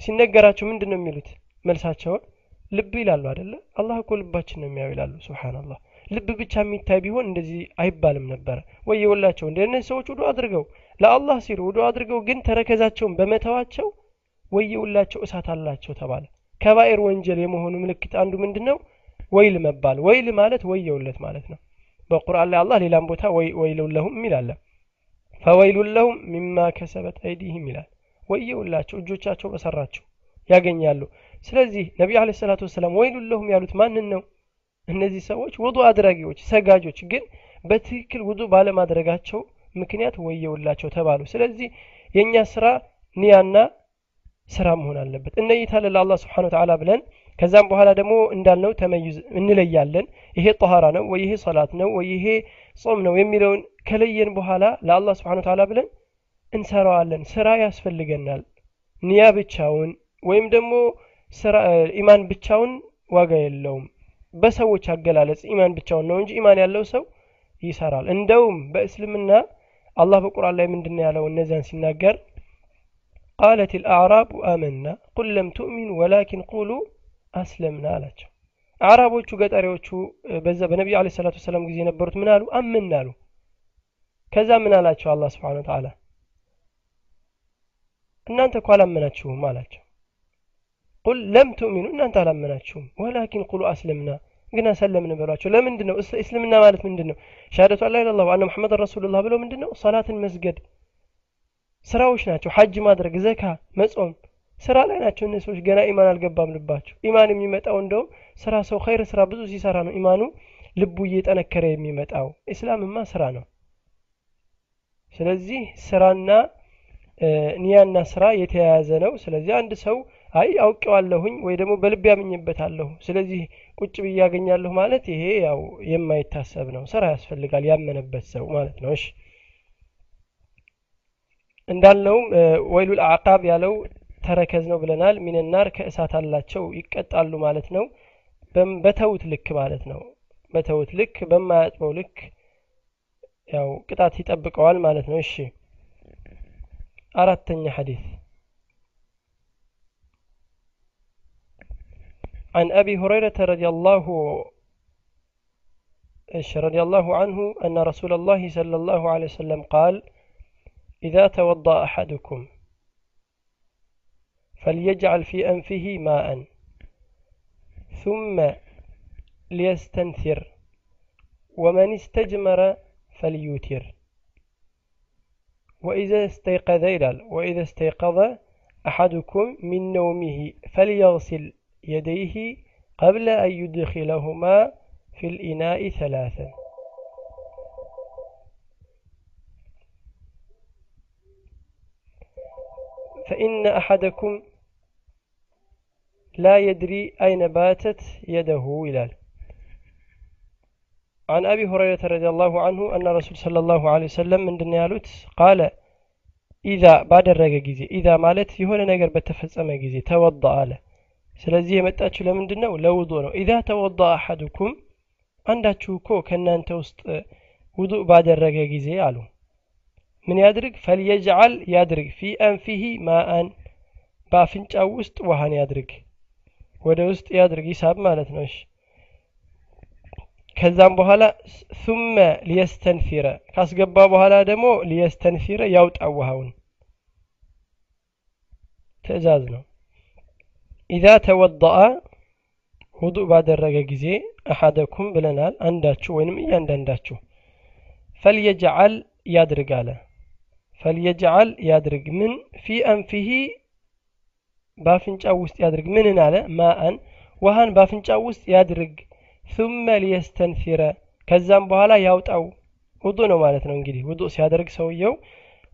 ሲነገራቸው ምንድን ነው የሚሉት መልሳቸውን ልብ ይላሉ አደለ አላህ እኮ ልባችን ነው የሚያው ይላሉ። ስብሓንላህ ልብ ብቻ የሚታይ ቢሆን እንደዚህ አይባልም ነበረ ወይ የወላቸው እንደ እነዚህ ሰዎች ውዱ አድርገው ለአላህ ሲሉ ውዱ አድርገው ግን ተረከዛቸውን በመተዋቸው ወየውላቸው እሳት አላቸው ተባለ። ከባኤር ወንጀል የመሆኑ ምልክት አንዱ ምንድን ነው ወይል መባል። ወይል ማለት ወየውለት ማለት ነው። በቁርአን ላይ አላህ ሌላም ቦታ ወይሉን ለሁም ይላለ ፈወይሉን ሚማ ከሰበት አይዲህም ይላል። ወየውላቸው እጆቻቸው በሰራቸው ያገኛሉ ስለዚህ ነቢዩ አለ ሰላቱ ወሰላም ወይሉን ለሁም ያሉት ማንን ነው? እነዚህ ሰዎች ውዱ አድራጊዎች ሰጋጆች ግን በትክክል ውዱ ባለማድረጋቸው ምክንያት ወየውላቸው ተባሉ። ስለዚህ የእኛ ስራ ኒያና ስራ መሆን አለበት። እነይታለን ለአላህ ስብሓን ተዓላ ብለን ከዛም በኋላ ደግሞ እንዳልነው ተመይዝ እንለያለን። ይሄ ጠሃራ ነው ወይ ይሄ ሰላት ነው ወይ ይሄ ጾም ነው የሚለውን ከለየን በኋላ ለአላህ ስብሓን ተዓላ ብለን እንሰራዋለን። ስራ ያስፈልገናል። ኒያ ብቻውን ወይም ደግሞ ኢማን ብቻውን ዋጋ የለውም። በሰዎች አገላለጽ ኢማን ብቻውን ነው እንጂ ኢማን ያለው ሰው ይሰራል። እንደውም በእስልምና አላህ በቁርአን ላይ ምንድን ያለው? እነዚያን ሲናገር ቃለት ልአዕራቡ አመና ቁል ለም ትእሚኑ ወላኪን ቁሉ አስለምና አላቸው። አዕራቦቹ ገጠሪዎቹ በዛ በነቢዩ አለ ሰላቱ ወሰላም ጊዜ የነበሩት ምን አሉ? አምን አሉ። ከዛ ምን አላቸው አላህ ስብሓን ተዓላ እናንተ እኮ አላመናችሁም አላቸው ቁል ለም ትእሚኑ እናንተ አላመናችሁም። ወላኪን ቁሉ አስለምና ግን አሰለምን በሏቸው። ለምንድን ነው እስልምና ማለት ምንድን ነው ሻሃደቱ አላ ኢላላህ ወአነ ሙሐመድ ረሱሉላህ ብለው ምንድን ነው ሰላትን መስገድ። ስራዎች ናቸው። ሐጅ ማድረግ ዘካ መጾም ስራ ላይ ናቸው እነዚህ ሰዎች። ገና ኢማን አልገባም ልባቸው። ኢማን የሚመጣው እንደውም ስራ ሰው ኸይር ስራ ብዙ ሲሰራ ነው ኢማኑ ልቡ እየጠነከረ የሚመጣው። እስላምማ ስራ ነው። ስለዚህ ስራና ኒያና ስራ የተያያዘ ነው። ስለዚህ አንድ ሰው አይ አውቄዋለሁኝ ወይ ደግሞ በልብ ያምኝበታለሁ ስለዚህ ቁጭ ብዬ ያገኛለሁ ማለት ይሄ ያው የማይታሰብ ነው። ስራ ያስፈልጋል ያመነበት ሰው ማለት ነው። እሺ። እንዳልነውም ወይሉል አዕቃብ ያለው ተረከዝ ነው ብለናል። ሚንናር ከእሳት አላቸው ይቀጣሉ ማለት ነው። በተውት ልክ ማለት ነው። በተውት ልክ በማያጥበው ልክ ያው ቅጣት ይጠብቀዋል ማለት ነው። እሺ። አራተኛ ሐዲስ عن أبي هريرة رضي الله رضي الله عنه أن رسول الله صلى الله عليه وسلم قال إذا توضأ أحدكم فليجعل في أنفه ماء ثم ليستنثر ومن استجمر فليوتر وإذا استيقظ وإذا استيقظ أحدكم من نومه فليغسل يديه قبل أن يدخلهما في الإناء ثلاثا. فإن أحدكم لا يدري أين باتت يده إلال عن أبي هريرة رضي الله عنه أن رسول صلى الله عليه وسلم من دنيالوت قال إذا بعد الرقة جزي إذا مالت يهون نجر بتفصم جزي توضأ على ስለዚህ የመጣችሁ ለምንድን ነው ለውዱ ነው። ኢዛ ተወዳ አሐዱኩም አንዳችሁ እኮ ከእናንተ ውስጥ ውዱእ ባደረገ ጊዜ አሉ። ምን ያድርግ? ፈልየጅዓል ያድርግ። ፊ አንፊሂ ማአን በአፍንጫው ውስጥ ውሃን ያድርግ። ወደ ውስጥ ያድርግ ሂሳብ ማለት ነው። እሺ። ከዛም በኋላ ثመ ሊየስተንፊረ ካስገባ በኋላ ደግሞ ሊየስተንፊረ ያውጣ ውሃውን። ትእዛዝ ነው ኢዛ ተወضአ ውዱእ ባደረገ ጊዜ አሐደኩም ብለናል አንዳችሁ ወይንም እያንዳንዳችሁ። ፈልየጅዓል ያድርግ አለ ፈልየጅዓል ያድርግ። ምን? ፊ አንፊሂ በአፍንጫው ውስጥ ያድርግ። ምንን አለ? ማአን። ውሃን በአፍንጫው ውስጥ ያድርግ። ثመ ሊየስተንፊረ ከዛም በኋላ ያውጣው። ውዱ ነው ማለት ነው እንግዲህ። ውዱ ሲያደርግ ሰውየው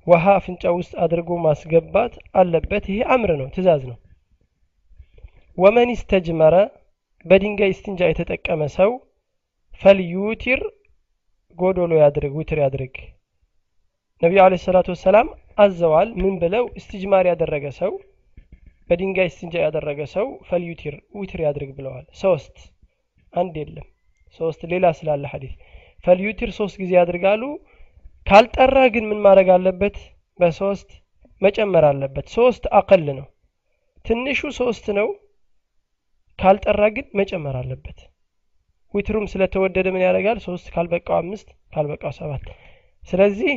ውሃ አፍንጫው ውስጥ አድርጎ ማስገባት አለበት። ይሄ አምር ነው ትእዛዝ ነው ወመን ኢስተጅመረ በድንጋይ እስትንጃ የተጠቀመ ሰው ፈልዩቲር ጎዶሎ ያድርግ ውትር ያድርግ። ነቢዩ አለ ሰላቱ ወሰላም አዘዋል። ምን ብለው? እስትጅማር ያደረገ ሰው በድንጋይ እስትንጃ ያደረገ ሰው ፈልዩቲር ውትር ያድርግ ብለዋል። ሶስት አንድ የለም። ሶስት ሌላ ስላለ ሐዲስ። ፈልዩቲር ሶስት ጊዜ ያድርጋሉ። ካልጠራ ግን ምን ማድረግ አለበት? በሶስት መጨመር አለበት። ሶስት አቀል ነው። ትንሹ ሶስት ነው ካልጠራ ግን መጨመር አለበት። ዊትሩም ስለተወደደ ምን ያደርጋል? ሶስት ካልበቃው አምስት ካልበቃው ሰባት። ስለዚህ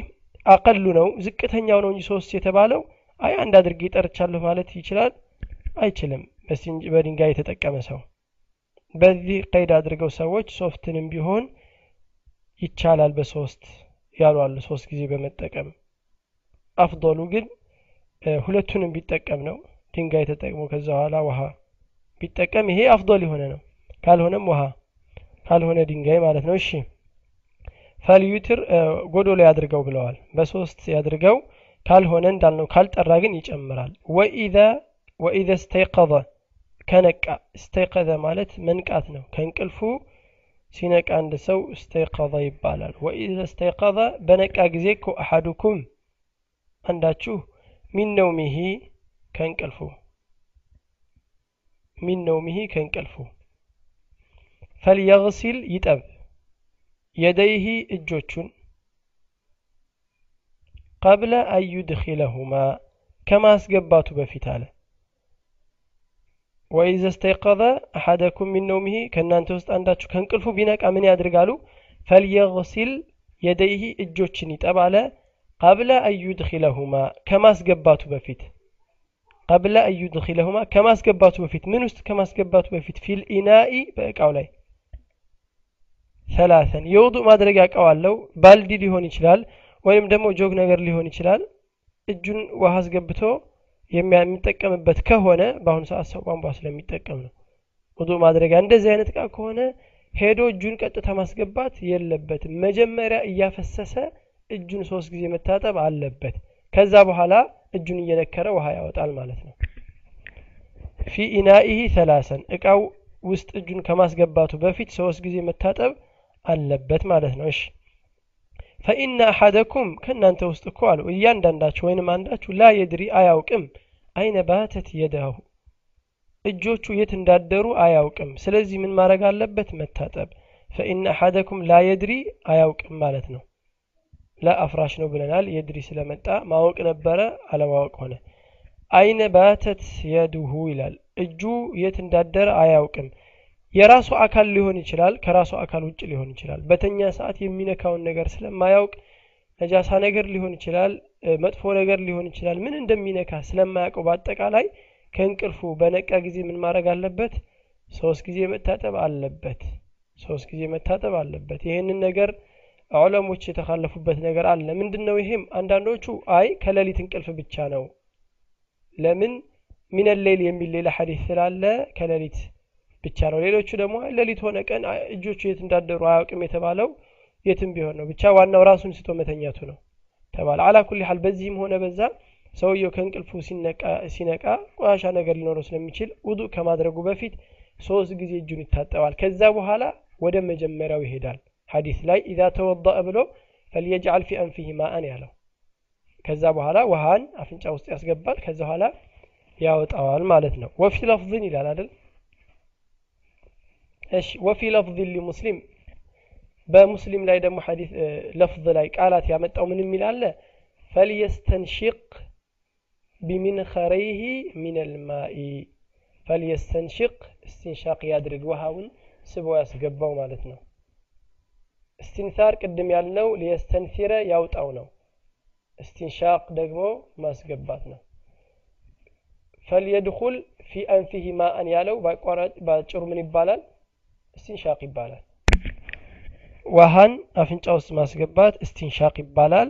أقله ነው ዝቅተኛው ነው እንጂ ሶስት የተባለው አይ አንድ አድርጌ ጠርቻለሁ ማለት ይችላል። አይችልም። በድንጋይ የተጠቀመ ሰው። በዚህ ቀይድ አድርገው ሰዎች ሶፍትንም ቢሆን ይቻላል በሶስት ያሉ አሉ ሶስት ጊዜ በመጠቀም። أفضله ግን ሁለቱንም ቢጠቀም ነው። ድንጋይ ተጠቅሞ ከዛ በኋላ ውሃ ቢጠቀም ይሄ አፍዶል የሆነ ነው። ካልሆነም ውሃ ካልሆነ ድንጋይ ማለት ነው። እሺ። ፈልዩትር ጎዶሎ ያድርገው ብለዋል። በሶስት ያድርገው ካልሆነ እንዳልነው ካልጠራ ግን ይጨምራል። ወኢዘ ወኢዘ ስተይቀዘ ከነቃ። እስተይቀዘ ማለት መንቃት ነው። ከእንቅልፉ ሲነቃ አንድ ሰው እስተይቀዘ ይባላል። ወኢዘ እስተይቀዘ በነቃ ጊዜ እኮ አሐዱኩም አንዳችሁ ሚን ነውሚሂ ከእንቅልፉ ሚን ነውሚሂ ከእንቅልፉ ፈልየግሲል ይጠብ የደይሂ እጆቹን. ቀብለ አዩድኪለሁማ ከማስገባቱ በፊት አለ ወኢዘ ስተይቀዘ አሐደኩም ሚን ነውሚሂ ከእናንተ ውስጥ አንዳችሁ ከእንቅልፉ ቢነቃ ምን ያድርጋሉ ፈልየግሲል የደይሂ እጆችን ይጠብ አለ ቀብለ አዩድኪለሁማ ከማስገባቱ በፊት ቀብለ አዩድኪለሁማ ከማስገባቱ በፊት ምን ውስጥ ከማስገባቱ በፊት? ፊል ኢናኢ በእቃው ላይ ሰላሰን። የውዱእ ማድረጊያ እቃው አለው። ባልዲ ሊሆን ይችላል ወይም ደግሞ ጆግ ነገር ሊሆን ይችላል። እጁን ውሃ አስገብቶ የሚጠቀምበት ከሆነ በአሁኑ ሰዓት ሰው ቧንቧ ስለሚጠቀም ነው። ውዱእ ማድረጊያ እንደዚህ አይነት እቃ ከሆነ ሄዶ እጁን ቀጥታ ማስገባት የለበትም። መጀመሪያ እያፈሰሰ እጁን ሶስት ጊዜ መታጠብ አለበት ከዛ በኋላ እጁን እየነከረ ውሃ ያወጣል ማለት ነው። ፊ ኢናኢሂ ሰላሰን እቃው ውስጥ እጁን ከማስገባቱ በፊት ሶስት ጊዜ መታጠብ አለበት ማለት ነው። እሺ። ፈኢነ አሐደኩም ከእናንተ ውስጥ እኮ አሉ። እያንዳንዳችሁ ወይንም አንዳችሁ ላ የድሪ አያውቅም። አይነ ባተት የዳሁ እጆቹ የት እንዳደሩ አያውቅም። ስለዚህ ምን ማድረግ አለበት? መታጠብ። ፈኢነ አሐደኩም ላ የድሪ አያውቅም ማለት ነው ለአፍራሽ ነው ብለናል። የድሪ ስለመጣ ማወቅ ነበረ አለማወቅ ሆነ። አይነ ባተት የድሁ ይላል። እጁ የት እንዳደረ አያውቅም። የራሱ አካል ሊሆን ይችላል ከራሱ አካል ውጭ ሊሆን ይችላል። በተኛ ሰዓት የሚነካውን ነገር ስለማያውቅ ነጃሳ ነገር ሊሆን ይችላል መጥፎ ነገር ሊሆን ይችላል። ምን እንደሚነካ ስለማያውቀው በአጠቃላይ ከእንቅልፉ በነቃ ጊዜ ምን ማድረግ አለበት? ሶስት ጊዜ መታጠብ አለበት። ሶስት ጊዜ መታጠብ አለበት። ይህንን ነገር ዑለሞች የተካለፉበት ነገር አለ። ምንድን ነው ይሄም? አንዳንዶቹ አይ ከሌሊት እንቅልፍ ብቻ ነው። ለምን? ሚነሌል የሚል ሌላ ሐዲስ ስላለ ከሌሊት ብቻ ነው። ሌሎቹ ደግሞ ሌሊት ሆነ ቀን እጆቹ የት እንዳደሩ አያውቅም የተባለው የትም ቢሆን ነው። ብቻ ዋናው ራሱን ስቶ መተኛቱ ነው ተባለ። አላ ኩል ሐል በዚህም ሆነ በዛ ሰውየው ከእንቅልፉ ሲነቃ ቆሻሻ ነገር ሊኖረው ስለሚችል ውዱእ ከማድረጉ በፊት ሶስት ጊዜ እጁን ይታጠባል። ከዛ በኋላ ወደ መጀመሪያው ይሄዳል ሐዲስ ላይ ኢዛ ተወዳእ ብሎ ፈልየጅዓል ፊ አንፊህ ማአን ያለው ከዛ በኋላ ውሃን አፍንጫ ውስጥ ያስገባል። ከዛ በኋላ ያወጣዋል ማለት ነው። ወፊ ለፍዝን ይላል አይደል? እሺ ወፊ ለፍዝን ሊሙስሊም በሙስሊም ላይ ደግሞ ሐዲስ ለፍዝ ላይ ቃላት ያመጣው ምን የሚል አለ? ፈልየስተንሽቅ ቢሚንኸረይህ ሚን ልማኢ ፈልየስተንሽቅ እስትንሻቅ ያድርግ። ውሃውን ስቦ ያስገባው ማለት ነው እስትንሳር ቅድም ያልነው ሊየስተንሲረ ያውጣው ነው እስትንሻቅ ደግሞ ማስገባት ነው ፈልየድኩል ፊ አንፊህ ማአን ያለው በአጭሩ ምን ይባላል እስትንሻቅ ይባላል ውሃን አፍንጫ ውስጥ ማስገባት እስትንሻቅ ይባላል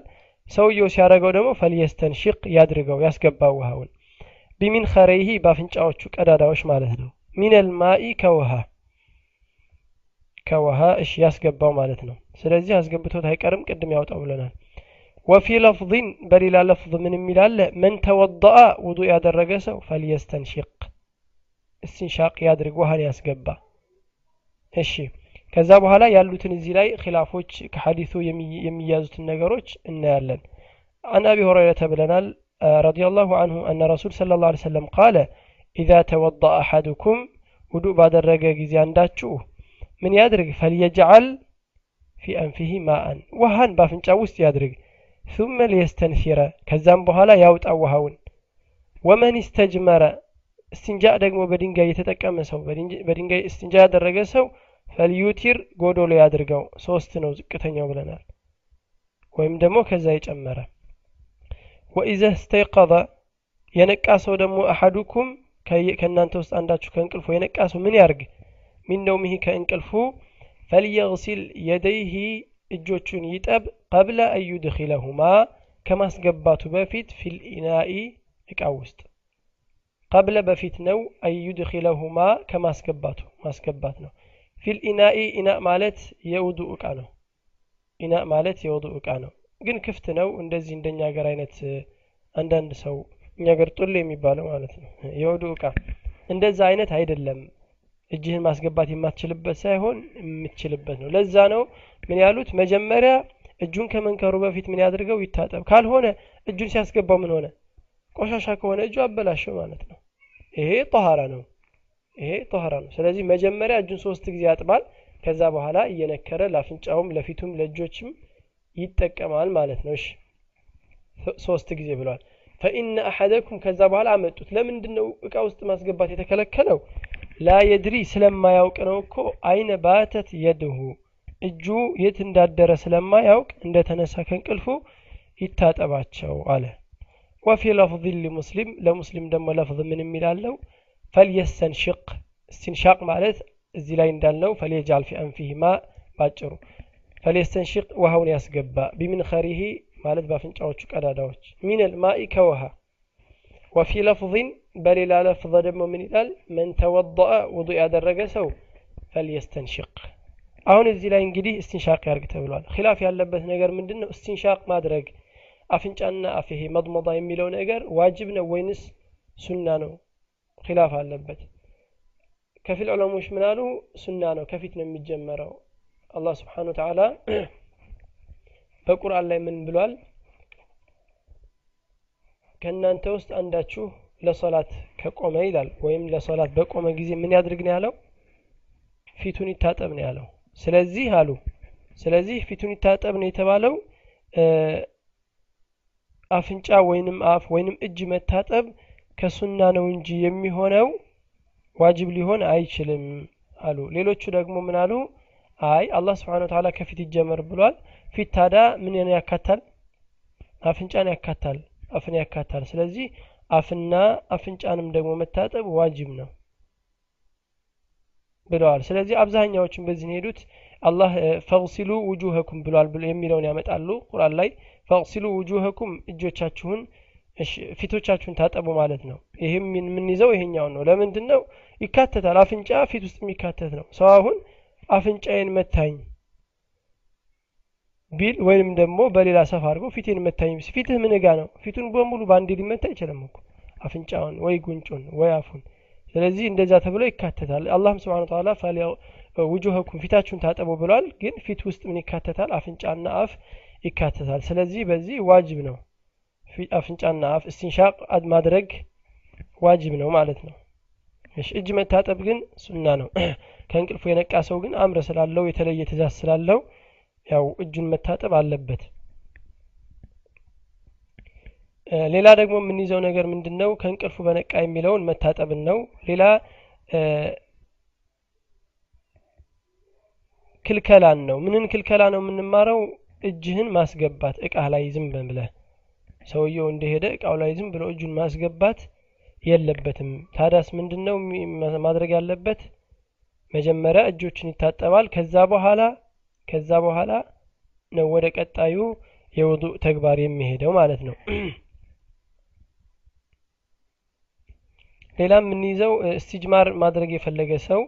ሰውየው ሲያደረገው ደግሞ ፈልየስተንሽቅ ያድርገው ያስገባው ውሃውን ቢሚን ኸረይሂ በአፍንጫዎቹ ቀዳዳዎች ማለት ነው ሚነል ማኢ ከውሃ كوها إش يسجب بوم مالتنا سلازي هسجب بتوت هيك أرم قدم يعود أولنا وفي لفظ بل إلى لفظ من الملال من توضأ وضوء هذا الرجس فليستنشق استنشاق يدرك وها يسجب إشي كذا بهلا يالو تنزلاي خلافوش كحديثو يمي يميازو تنجروش النالن عن أبي هريرة بلنا رضي الله عنه أن رسول صلى الله عليه وسلم قال إذا توضأ أحدكم ودو بعد الرجاء زيان داتشوه ምን ያድርግ? ፈልየጅዓል ፊ አንፊሂ ማአን ውሃን በአፍንጫ ውስጥ ያድርግ። ثመ ሊየስተንሲረ ከዛም በኋላ ያውጣ ውሃውን። ወመን ስተጅመረ እስትንጃ ደግሞ በድንጋይ የተጠቀመ ሰው በድንጋይ እስትንጃ ያደረገ ሰው ፈልዩቲር ጎዶሎ ያድርገው። ሶስት ነው ዝቅተኛው ብለናል። ወይም ደግሞ ከዛ የጨመረ። ወኢዘ ስተይቀض የነቃ ሰው ደግሞ አሐዱኩም ከእናንተ ውስጥ አንዳችሁ ከእንቅልፎ የነቃ ሰው ምን ያርግ ሚን ከእንቅልፉ ፈልየግሲል የደይሂ እጆቹን ይጠብ ቀብለ አዩድኪለሁማ ከማስገባቱ በፊት ፊልኢናኢ እቃ ውስጥ። ቀብለ በፊት ነው አዩድኪለሁማ ከማስገባቱ ማስገባት ነው። ፊልኢናኢ ኢና ማለት የውዱ እቃ ነው። ኢና ማለት የውዱ እቃ ነው። ግን ክፍት ነው። እንደዚህ እንደኛ ሀገር አይነት አንዳንድ ሰው እኛ ሀገር ጡል የሚባለው ማለት ነው። የውዱ እቃ እንደዛ አይነት አይደለም እጅህን ማስገባት የማትችልበት ሳይሆን የምትችልበት ነው። ለዛ ነው ምን ያሉት? መጀመሪያ እጁን ከመንከሩ በፊት ምን ያድርገው? ይታጠብ። ካልሆነ እጁን ሲያስገባው ምን ሆነ? ቆሻሻ ከሆነ እጁ አበላሸው ማለት ነው። ይሄ ጠኋራ ነው። ይሄ ጠኋራ ነው። ስለዚህ መጀመሪያ እጁን ሶስት ጊዜ ያጥባል። ከዛ በኋላ እየነከረ ለአፍንጫውም ለፊቱም ለእጆችም ይጠቀማል ማለት ነው። ሶስት ጊዜ ብሏል። ፈኢነ አሐደኩም ከዛ በኋላ አመጡት። ለምንድን ነው እቃ ውስጥ ማስገባት የተከለከለው لا የድሪ ስለማያውቅ ነው እኮ አይነ ባተት የድሁ እጁ የት እንዳደረ ስለማያውቅ እንደተነሳ ከእንቅልፉ ይታጠባቸው አለ ወፊ ለፍዝ ሊሙስሊም ለሙስሊም ደግሞ ለፍዝ ምን የሚል አለው ፈልየስተንሽቅ እስትንሻቅ ማለት እዚህ ላይ እንዳልነው ፈሌጃል ፊ አንፊህ ማ ባጭሩ ፈሌስተንሽቅ ውሃውን ያስገባ ቢምንኸሪሂ ማለት በአፍንጫዎቹ ቀዳዳዎች ሚነል ማኢ ከውሃ ወፊ ለፍዝን በሌላ ለፍظ ደግሞ ምን ይላል? መን ተወضአ ውضእ ያደረገ ሰው ፈልየስተንሽቅ. አሁን እዚህ ላይ እንግዲህ እስትንሻቅ ያርግ ተብሏል። ኪላፍ ያለበት ነገር ምንድን ነው እስቲንሻቅ ማድረግ። አፍንጫና አፍሄ ይሄ የሚለው ነገር ዋጅብ ነው ወይንስ ሱና ነው? ኪላፍ አለበት። ከፊል ዑለሞች ምን ሱና ነው። ከፊት ነው የሚጀመረው። አላህ ስብሓን ወተዓላ በቁርአን ላይ ምን ብሏል? ከእናንተ ውስጥ አንዳችሁ ለሶላት ከቆመ ይላል ወይም ለሶላት በቆመ ጊዜ ምን ያድርግ ነው ያለው? ፊቱን ይታጠብ ነው ያለው። ስለዚህ አሉ ስለዚህ ፊቱን ይታጠብ ነው የተባለው። አፍንጫ ወይንም አፍ ወይንም እጅ መታጠብ ከሱና ነው እንጂ የሚሆነው ዋጅብ ሊሆን አይችልም አሉ። ሌሎቹ ደግሞ ምን አሉ? አይ አላህ ስብሓን ተዓላ ከፊት ይጀመር ብሏል። ፊት ታዳ ምን ያካታል አፍንጫን ያካታል አፍን ያካታል ስለዚህ አፍና አፍንጫንም ደግሞ መታጠብ ዋጅብ ነው ብለዋል። ስለዚህ አብዛኛዎችን በዚህ ሄዱት አላህ ፈግሲሉ ውጁሀኩም ብሏል የሚለውን ያመጣሉ ቁርአን ላይ። ፈግሲሉ ውጁሀኩም እጆቻችሁን ፊቶቻችሁን ታጠቡ ማለት ነው። ይህም የምንይዘው ይሄኛውን ነው። ለምንድን ነው ይካተታል። አፍንጫ ፊት ውስጥ የሚካተት ነው። ሰው አሁን አፍንጫዬን መታኝ ቢል ወይም ደግሞ በሌላ ሰፍ አድርጎ ፊቴን መታኝ ፊትህ ምን ጋ ነው? ፊቱን በሙሉ በአንዴ ሊመታ አይችልም እኮ። አፍንጫውን ወይ ጉንጩን ወይ አፉን። ስለዚህ እንደዛ ተብሎ ይካተታል። አላህም ስብን ተላ ውጁሀኩም ፊታችሁን ታጠቡ ብሏል። ግን ፊት ውስጥ ምን ይካተታል? አፍንጫና አፍ ይካተታል። ስለዚህ በዚህ ዋጅብ ነው። አፍንጫና አፍ እስቲንሻቅ ማድረግ ዋጅብ ነው ማለት ነው። እጅ መታጠብ ግን ሱና ነው። ከእንቅልፉ የነቃ ሰው ግን አምረ ስላለው የተለየ ትእዛዝ ስላለው ያው እጁን መታጠብ አለበት። ሌላ ደግሞ የምንይዘው ነገር ምንድን ነው ከእንቅልፉ በነቃ የሚለውን መታጠብን ነው። ሌላ ክልከላን ነው። ምንን ክልከላ ነው የምንማረው? እጅህን ማስገባት እቃ ላይ ዝም ብለህ። ሰውየው እንደሄደ እቃው ላይ ዝም ብሎ እጁን ማስገባት የለበትም። ታዳስ ምንድን ነው ማድረግ ያለበት? መጀመሪያ እጆችን ይታጠባል። ከዛ በኋላ ከዛ በኋላ ነው ወደ ቀጣዩ የውዱእ ተግባር የሚሄደው ማለት ነው። ሌላ የምንይዘው እስቲጅማር ማድረግ የፈለገ ሰው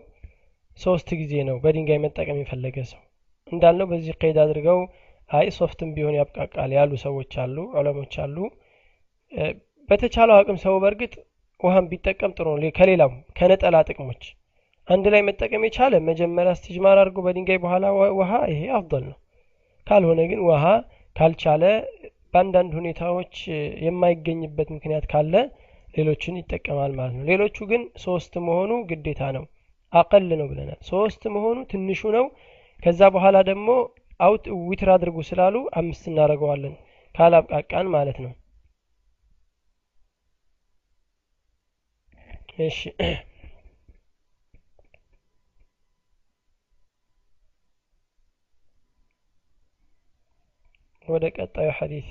ሶስት ጊዜ ነው። በድንጋይ መጠቀም የፈለገ ሰው እንዳልነው በዚህ ቀይድ አድርገው አይ ሶፍትም ቢሆን ያብቃቃል ያሉ ሰዎች አሉ ዑለሞች አሉ። በተቻለው አቅም ሰው በእርግጥ ውሃን ቢጠቀም ጥሩ ነው። ከሌላው ከነጠላ ጥቅሞች አንድ ላይ መጠቀም የቻለ መጀመሪያ استجمار አድርጎ በድንጋይ በኋላ ውሃ ይሄ أفضل ነው። ካልሆነ ግን ውሃ ካልቻለ በአንዳንድ ሁኔታዎች የማይገኝበት ምክንያት ካለ ሌሎችን ይጠቀማል ማለት ነው። ሌሎቹ ግን ሶስት መሆኑ ግዴታ ነው። አቀል ነው ብለናል። ሶስት መሆኑ ትንሹ ነው። ከዛ በኋላ ደግሞ አውጥ ዊትር አድርጉ ስላሉ አምስት እናደርገዋለን። ካላብቃቃን ማለት ነው። እሺ ወደ ቀጣዩ ሐዲስ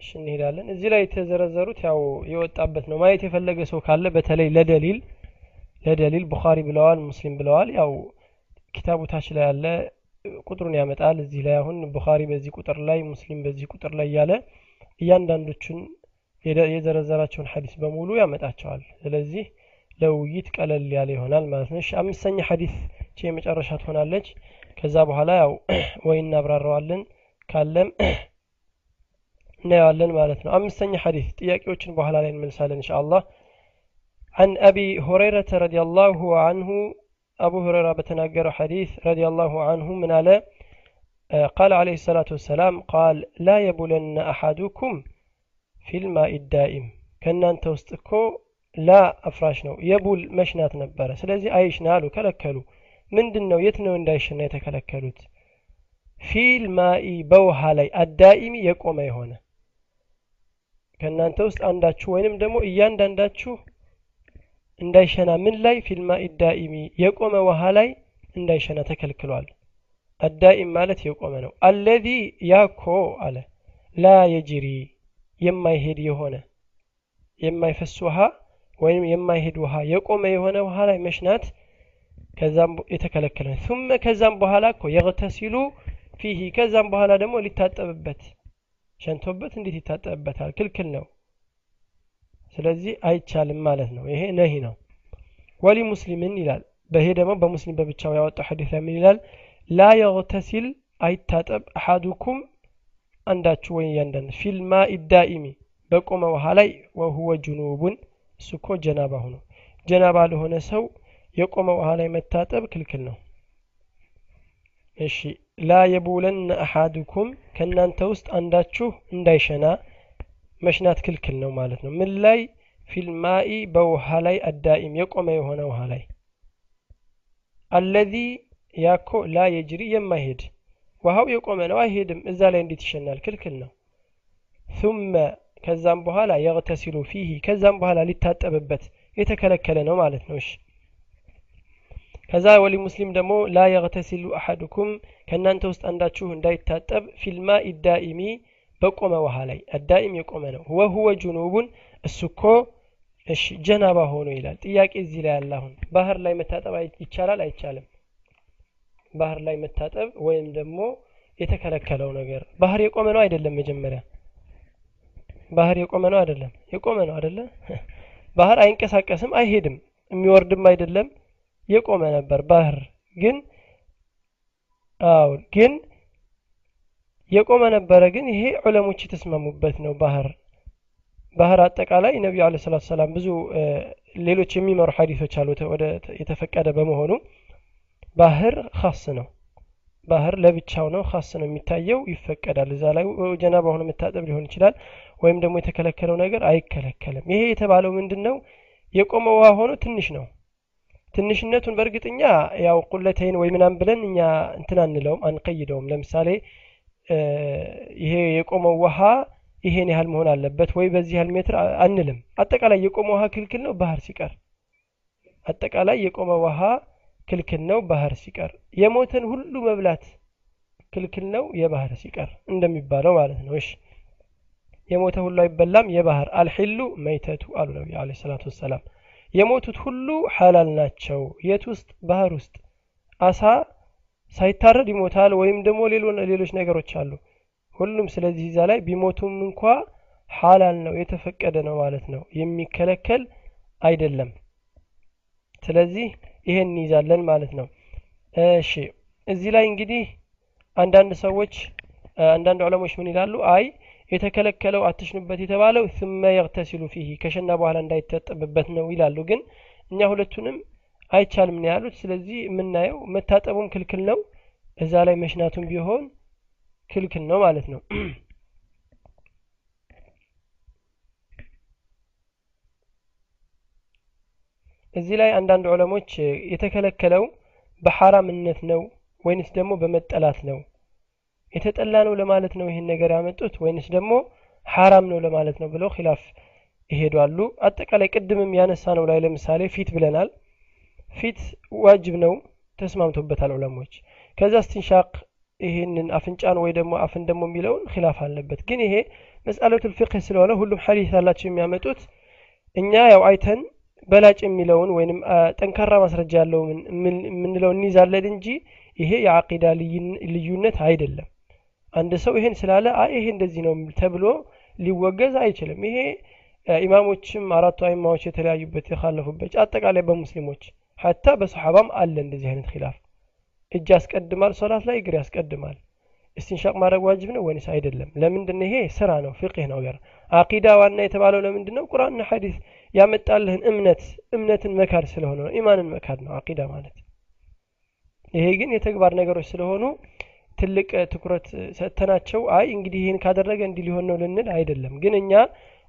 እሺ እንሄዳለን። እዚህ ላይ የተዘረዘሩት ያው የወጣበት ነው። ማየት የፈለገ ሰው ካለ በተለይ ለደሊል ለደሊል ቡኻሪ ብለዋል ሙስሊም ብለዋል። ያው ኪታቡ ታች ላይ ያለ ቁጥሩን ያመጣል። እዚህ ላይ አሁን ቡኻሪ በዚህ ቁጥር ላይ ሙስሊም በዚህ ቁጥር ላይ እያለ እያንዳንዶቹን የዘረዘራቸውን ሐዲስ በሙሉ ያመጣቸዋል። ስለዚህ ለውይይት ቀለል ያለ ይሆናል ማለት ነው። አምስተኛ ሐዲስ የመጨረሻ ትሆናለች። ከዛ በኋላ ያው ወይ እናብራራዋለን ካለም እናየዋለን ማለት ነው አምስተኛ ሐዲስ ጥያቄዎችን በኋላ ላይ እንመልሳለን እንሻ አላህ عن أبي هريرة رضي الله عنه أبو هريرة بتناقر حديث رضي الله عنه من على قال عليه الصلاة والسلام قال لا يبولن أحدكم في الماء الدائم كنا أنت وسطكو لا أفراش نو يبول مشنات نبرة سلازي أيش نالو كلكلو ምንድን ነው የት ነው እንዳይሽና የተከለከሉት ፊል በውሃ ላይ አዳኢሚ የቆመ የሆነ። ከእናንተ ውስጥ አንዳችሁ ወይንም ደግሞ እያንዳንዳችሁ እንዳይሸና ምን ላይ ፊልማ ኢዳኢሚ የቆመ ውሃ ላይ እንዳይሸና ተከልክሏል። አዳኢም ማለት የቆመ ነው። አለዚ ያኮ አለ። ላ የጅሪ የማይሄድ የሆነ የማይፈስ ውሃ ወይም የማይሄድ ውሃ የቆመ የሆነ ውሃ ላይ መሽናት ከዛም የተከለከለ ثم ከዛም በኋላ እኮ የግተሲሉ ፊሂ ከዛም በኋላ ደግሞ ሊታጠብበት። ሸንቶበት እንዴት ይታጠብበታል? ክልክል ነው። ስለዚህ አይቻልም ማለት ነው። ይሄ ነሂ ነው። ወሊ ሙስሊምን ይላል። በይሄ ደግሞ በሙስሊም በብቻው ያወጣው ሐዲስ ላይ ምን ይላል? ላ የግተሲል አይታጠብ አሐዱኩም አንዳችሁ ወይ እያንዳንድ ፊልማ ኢዳኢሚ በቆመ ውሃ ላይ ወሁወ ጅኑቡን እሱ ጀናባ ሆኖ ጀናባ ለሆነ ሰው የቆመ ውሃ ላይ መታጠብ ክልክል ነው እሺ። ላ የቡለን አሐዱኩም ከእናንተ ውስጥ አንዳችሁ እንዳይሸና መሽናት ክልክል ነው ማለት ነው። ምን ላይ? ፊልማኢ በውሃ ላይ አዳኢም የቆመ የሆነ ውሃ ላይ። አለዚ ያኮ ላ የጅሪ የማይሄድ ውሃው የቆመ ነው አይሄድም እዛ ላይ እንዴት ይሸናል? ክልክል ነው። ثم ከዛም በኋላ የግተሲሉ ፊሂ ከዛም በኋላ ሊታጠብበት የተከለከለ ነው ማለት ነው። እሺ ከዛ ወሊ ሙስሊም ደግሞ ላ የግተሲሉ አሐድኩም ከእናንተ ውስጥ አንዳችሁ እንዳይታጠብ ፊልማ ኢዳኢሚ በቆመ ውሃ ላይ አዳኢም የቆመ ነው። ወሁወ ጁኑቡን እሱ እኮ እሺ ጀናባ ሆኖ ይላል። ጥያቄ እዚህ ላይ ያለ ባህር ላይ መታጠብ ይቻላል አይቻልም? ባህር ላይ መታጠብ ወይም ደግሞ የተከለከለው ነገር ባህር የቆመ ነው አይደለም መጀመሪያ? ባህር የቆመ ነው አይደለም? የቆመ ነው አይደለ? ባህር አይንቀሳቀስም አይሄድም። የሚወርድም አይደለም የቆመ ነበር። ባህር ግን አዎ ግን የቆመ ነበረ። ግን ይሄ ዑለሞች የተስማሙበት ነው። ባህር ባህር አጠቃላይ ነቢዩ አለ ሰላት ሰላም ብዙ ሌሎች የሚመሩ ሀዲቶች አሉ። የተፈቀደ በመሆኑ ባህር ካስ ነው። ባህር ለብቻው ነው። ካስ ነው የሚታየው። ይፈቀዳል። እዛ ላይ ጀናባ ሆኖ መታጠብ ሊሆን ይችላል። ወይም ደግሞ የተከለከለው ነገር አይከለከልም። ይሄ የተባለው ምንድን ነው የቆመ ውሃ ሆኖ ትንሽ ነው ትንሽነቱን በእርግጥኛ ያው ቁለተይን ወይ ምናም ብለን እኛ እንትን አንለውም አንቀይደውም። ለምሳሌ ይሄ የቆመው ውሃ ይሄን ያህል መሆን አለበት ወይ በዚህ ያህል ሜትር አንልም። አጠቃላይ የቆመ ውሃ ክልክል ነው ባህር ሲቀር። አጠቃላይ የቆመ ውሃ ክልክል ነው ባህር ሲቀር። የሞተን ሁሉ መብላት ክልክል ነው የባህር ሲቀር እንደሚባለው ማለት ነው። እሺ የሞተ ሁሉ አይበላም የባህር አልሒሉ መይተቱ አሉ ነቢ አለ ሰላቱ ወሰላም የሞቱት ሁሉ ሐላል ናቸው። የት ውስጥ? ባህር ውስጥ። አሳ ሳይታረድ ይሞታል ወይም ደግሞ ሌሎች ነገሮች አሉ። ሁሉም ስለዚህ እዛ ላይ ቢሞቱም እንኳ ሐላል ነው የተፈቀደ ነው ማለት ነው። የሚከለከል አይደለም። ስለዚህ ይሄን እንይዛለን ማለት ነው። እሺ እዚህ ላይ እንግዲህ አንዳንድ ሰዎች አንዳንድ ዑለሞች ምን ይላሉ? አይ የተከለከለው አትሽኑበት የተባለው ስመ የግተሲሉ ፊሂ ከሸና በኋላ እንዳይታጠብበት ነው ይላሉ። ግን እኛ ሁለቱንም አይቻልም ነው ያሉት። ስለዚህ የምናየው መታጠቡም ክልክል ነው እዛ ላይ መሽናቱም ቢሆን ክልክል ነው ማለት ነው። እዚህ ላይ አንዳንድ ዑለሞች የተከለከለው በሐራምነት ነው ወይንስ ደግሞ በመጠላት ነው የተጠላ ነው ለማለት ነው ይህን ነገር ያመጡት ወይንስ ደግሞ ሐራም ነው ለማለት ነው ብለው ኪላፍ ይሄዳሉ? አጠቃላይ ቅድምም ያነሳ ነው ላይ ለምሳሌ ፊት ብለናል። ፊት ዋጅብ ነው ተስማምቶበታል ዑለሞች ከዛ ስቲንሻቅ ይህንን አፍንጫን ወይ ደግሞ አፍን ደግሞ የሚለውን ኪላፍ አለበት። ግን ይሄ መስአለቱል ፊቅህ ስለሆነ ሁሉም ሐዲስ ያላቸው የሚያመጡት። እኛ ያው አይተን በላጭ የሚለውን ወይንም ጠንካራ ማስረጃ ያለው የምንለው እንይዛለን እንጂ ይሄ የአቂዳ ልዩነት አይደለም አንድ ሰው ይሄን ስላለ አይ ይሄ እንደዚህ ነው ተብሎ ሊወገዝ አይችልም። ይሄ ኢማሞችም አራቱ አይማዎች የተለያዩበት የካለፉበት አጠቃላይ በሙስሊሞች ሀታ በሰሓባም አለ እንደዚህ አይነት ኪላፍ እጅ ያስቀድማል ሶላት ላይ እግር ያስቀድማል። እስቲንሻቅ ማድረግ ዋጅብ ነው ወይንስ አይደለም? ለምንድን ይሄ? ስራ ነው ፍቅህ ነው አቂዳ ዋና የተባለው ለምንድን ነው? ቁርአንና ሐዲስ ያመጣልህን እምነት እምነትን መካድ ስለሆነ ነው። ኢማንን መካድ ነው አቂዳ ማለት። ይሄ ግን የተግባር ነገሮች ስለሆኑ ትልቅ ትኩረት ሰጥተናቸው አይ እንግዲህ ይህን ካደረገ እንዲህ ሊሆን ነው ልንል አይደለም። ግን እኛ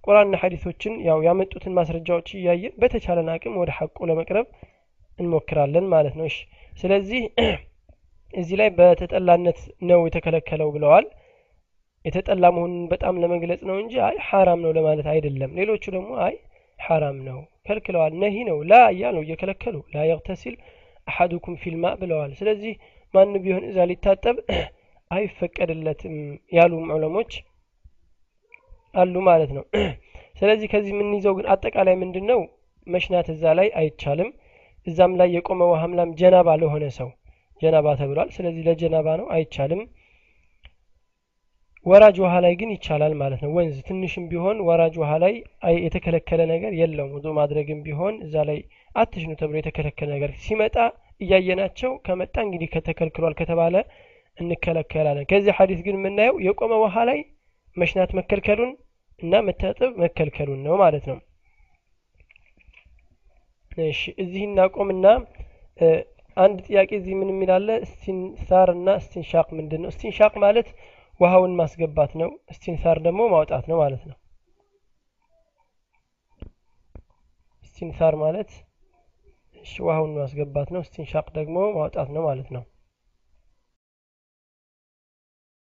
ቁርአንና ሐዲሶችን ያው ያመጡትን ማስረጃዎች እያየን በተቻለን አቅም ወደ ሐቁ ለመቅረብ እንሞክራለን ማለት ነው። ስለዚህ እዚህ ላይ በተጠላነት ነው የተከለከለው ብለዋል። የተጠላ መሆኑን በጣም ለመግለጽ ነው እንጂ አይ ሐራም ነው ለማለት አይደለም። ሌሎቹ ደግሞ አይ ሐራም ነው ከልክለዋል። ነሂ ነው ላ እያሉ እየከለከሉ ላ የግተሲል አሐዱኩም ፊልማ ብለዋል። ስለዚህ ማን ቢሆን እዛ ሊታጠብ አይፈቀድለትም ያሉም ዑለሞች አሉ ማለት ነው። ስለዚህ ከዚህ የምንይዘው ግን አጠቃላይ ምንድን ነው መሽናት እዛ ላይ አይቻልም። እዛም ላይ የቆመ ውሃምላም ጀናባ ለሆነ ሰው ጀናባ ተብሏል። ስለዚህ ለጀናባ ነው አይቻልም። ወራጅ ውሃ ላይ ግን ይቻላል ማለት ነው። ወንዝ ትንሽም ቢሆን ወራጅ ውሃ ላይ የተከለከለ ነገር የለውም። ውዱ ማድረግም ቢሆን እዛ ላይ አትሽኑ ተብሎ የተከለከለ ነገር ሲመጣ እያየናቸው ከመጣ እንግዲህ ከተከልክሏል ከተባለ እንከለከላለን። ከዚህ ሐዲስ ግን የምናየው የቆመ ውሃ ላይ መሽናት መከልከሉን እና መታጠብ መከልከሉን ነው ማለት ነው። እሺ እዚህ እናቆምና አንድ ጥያቄ እዚህ ምን የሚላለ እስቲንሳር እና እስቲንሻቅ ምንድን ነው? እስቲንሻቅ ማለት ውሃውን ማስገባት ነው። እስቲንሳር ደግሞ ማውጣት ነው ማለት ነው። እስቲንሳር ማለት እሺ ውሃውን ማስገባት ነው። እስቲንሻቅ ደግሞ ማውጣት ነው ማለት ነው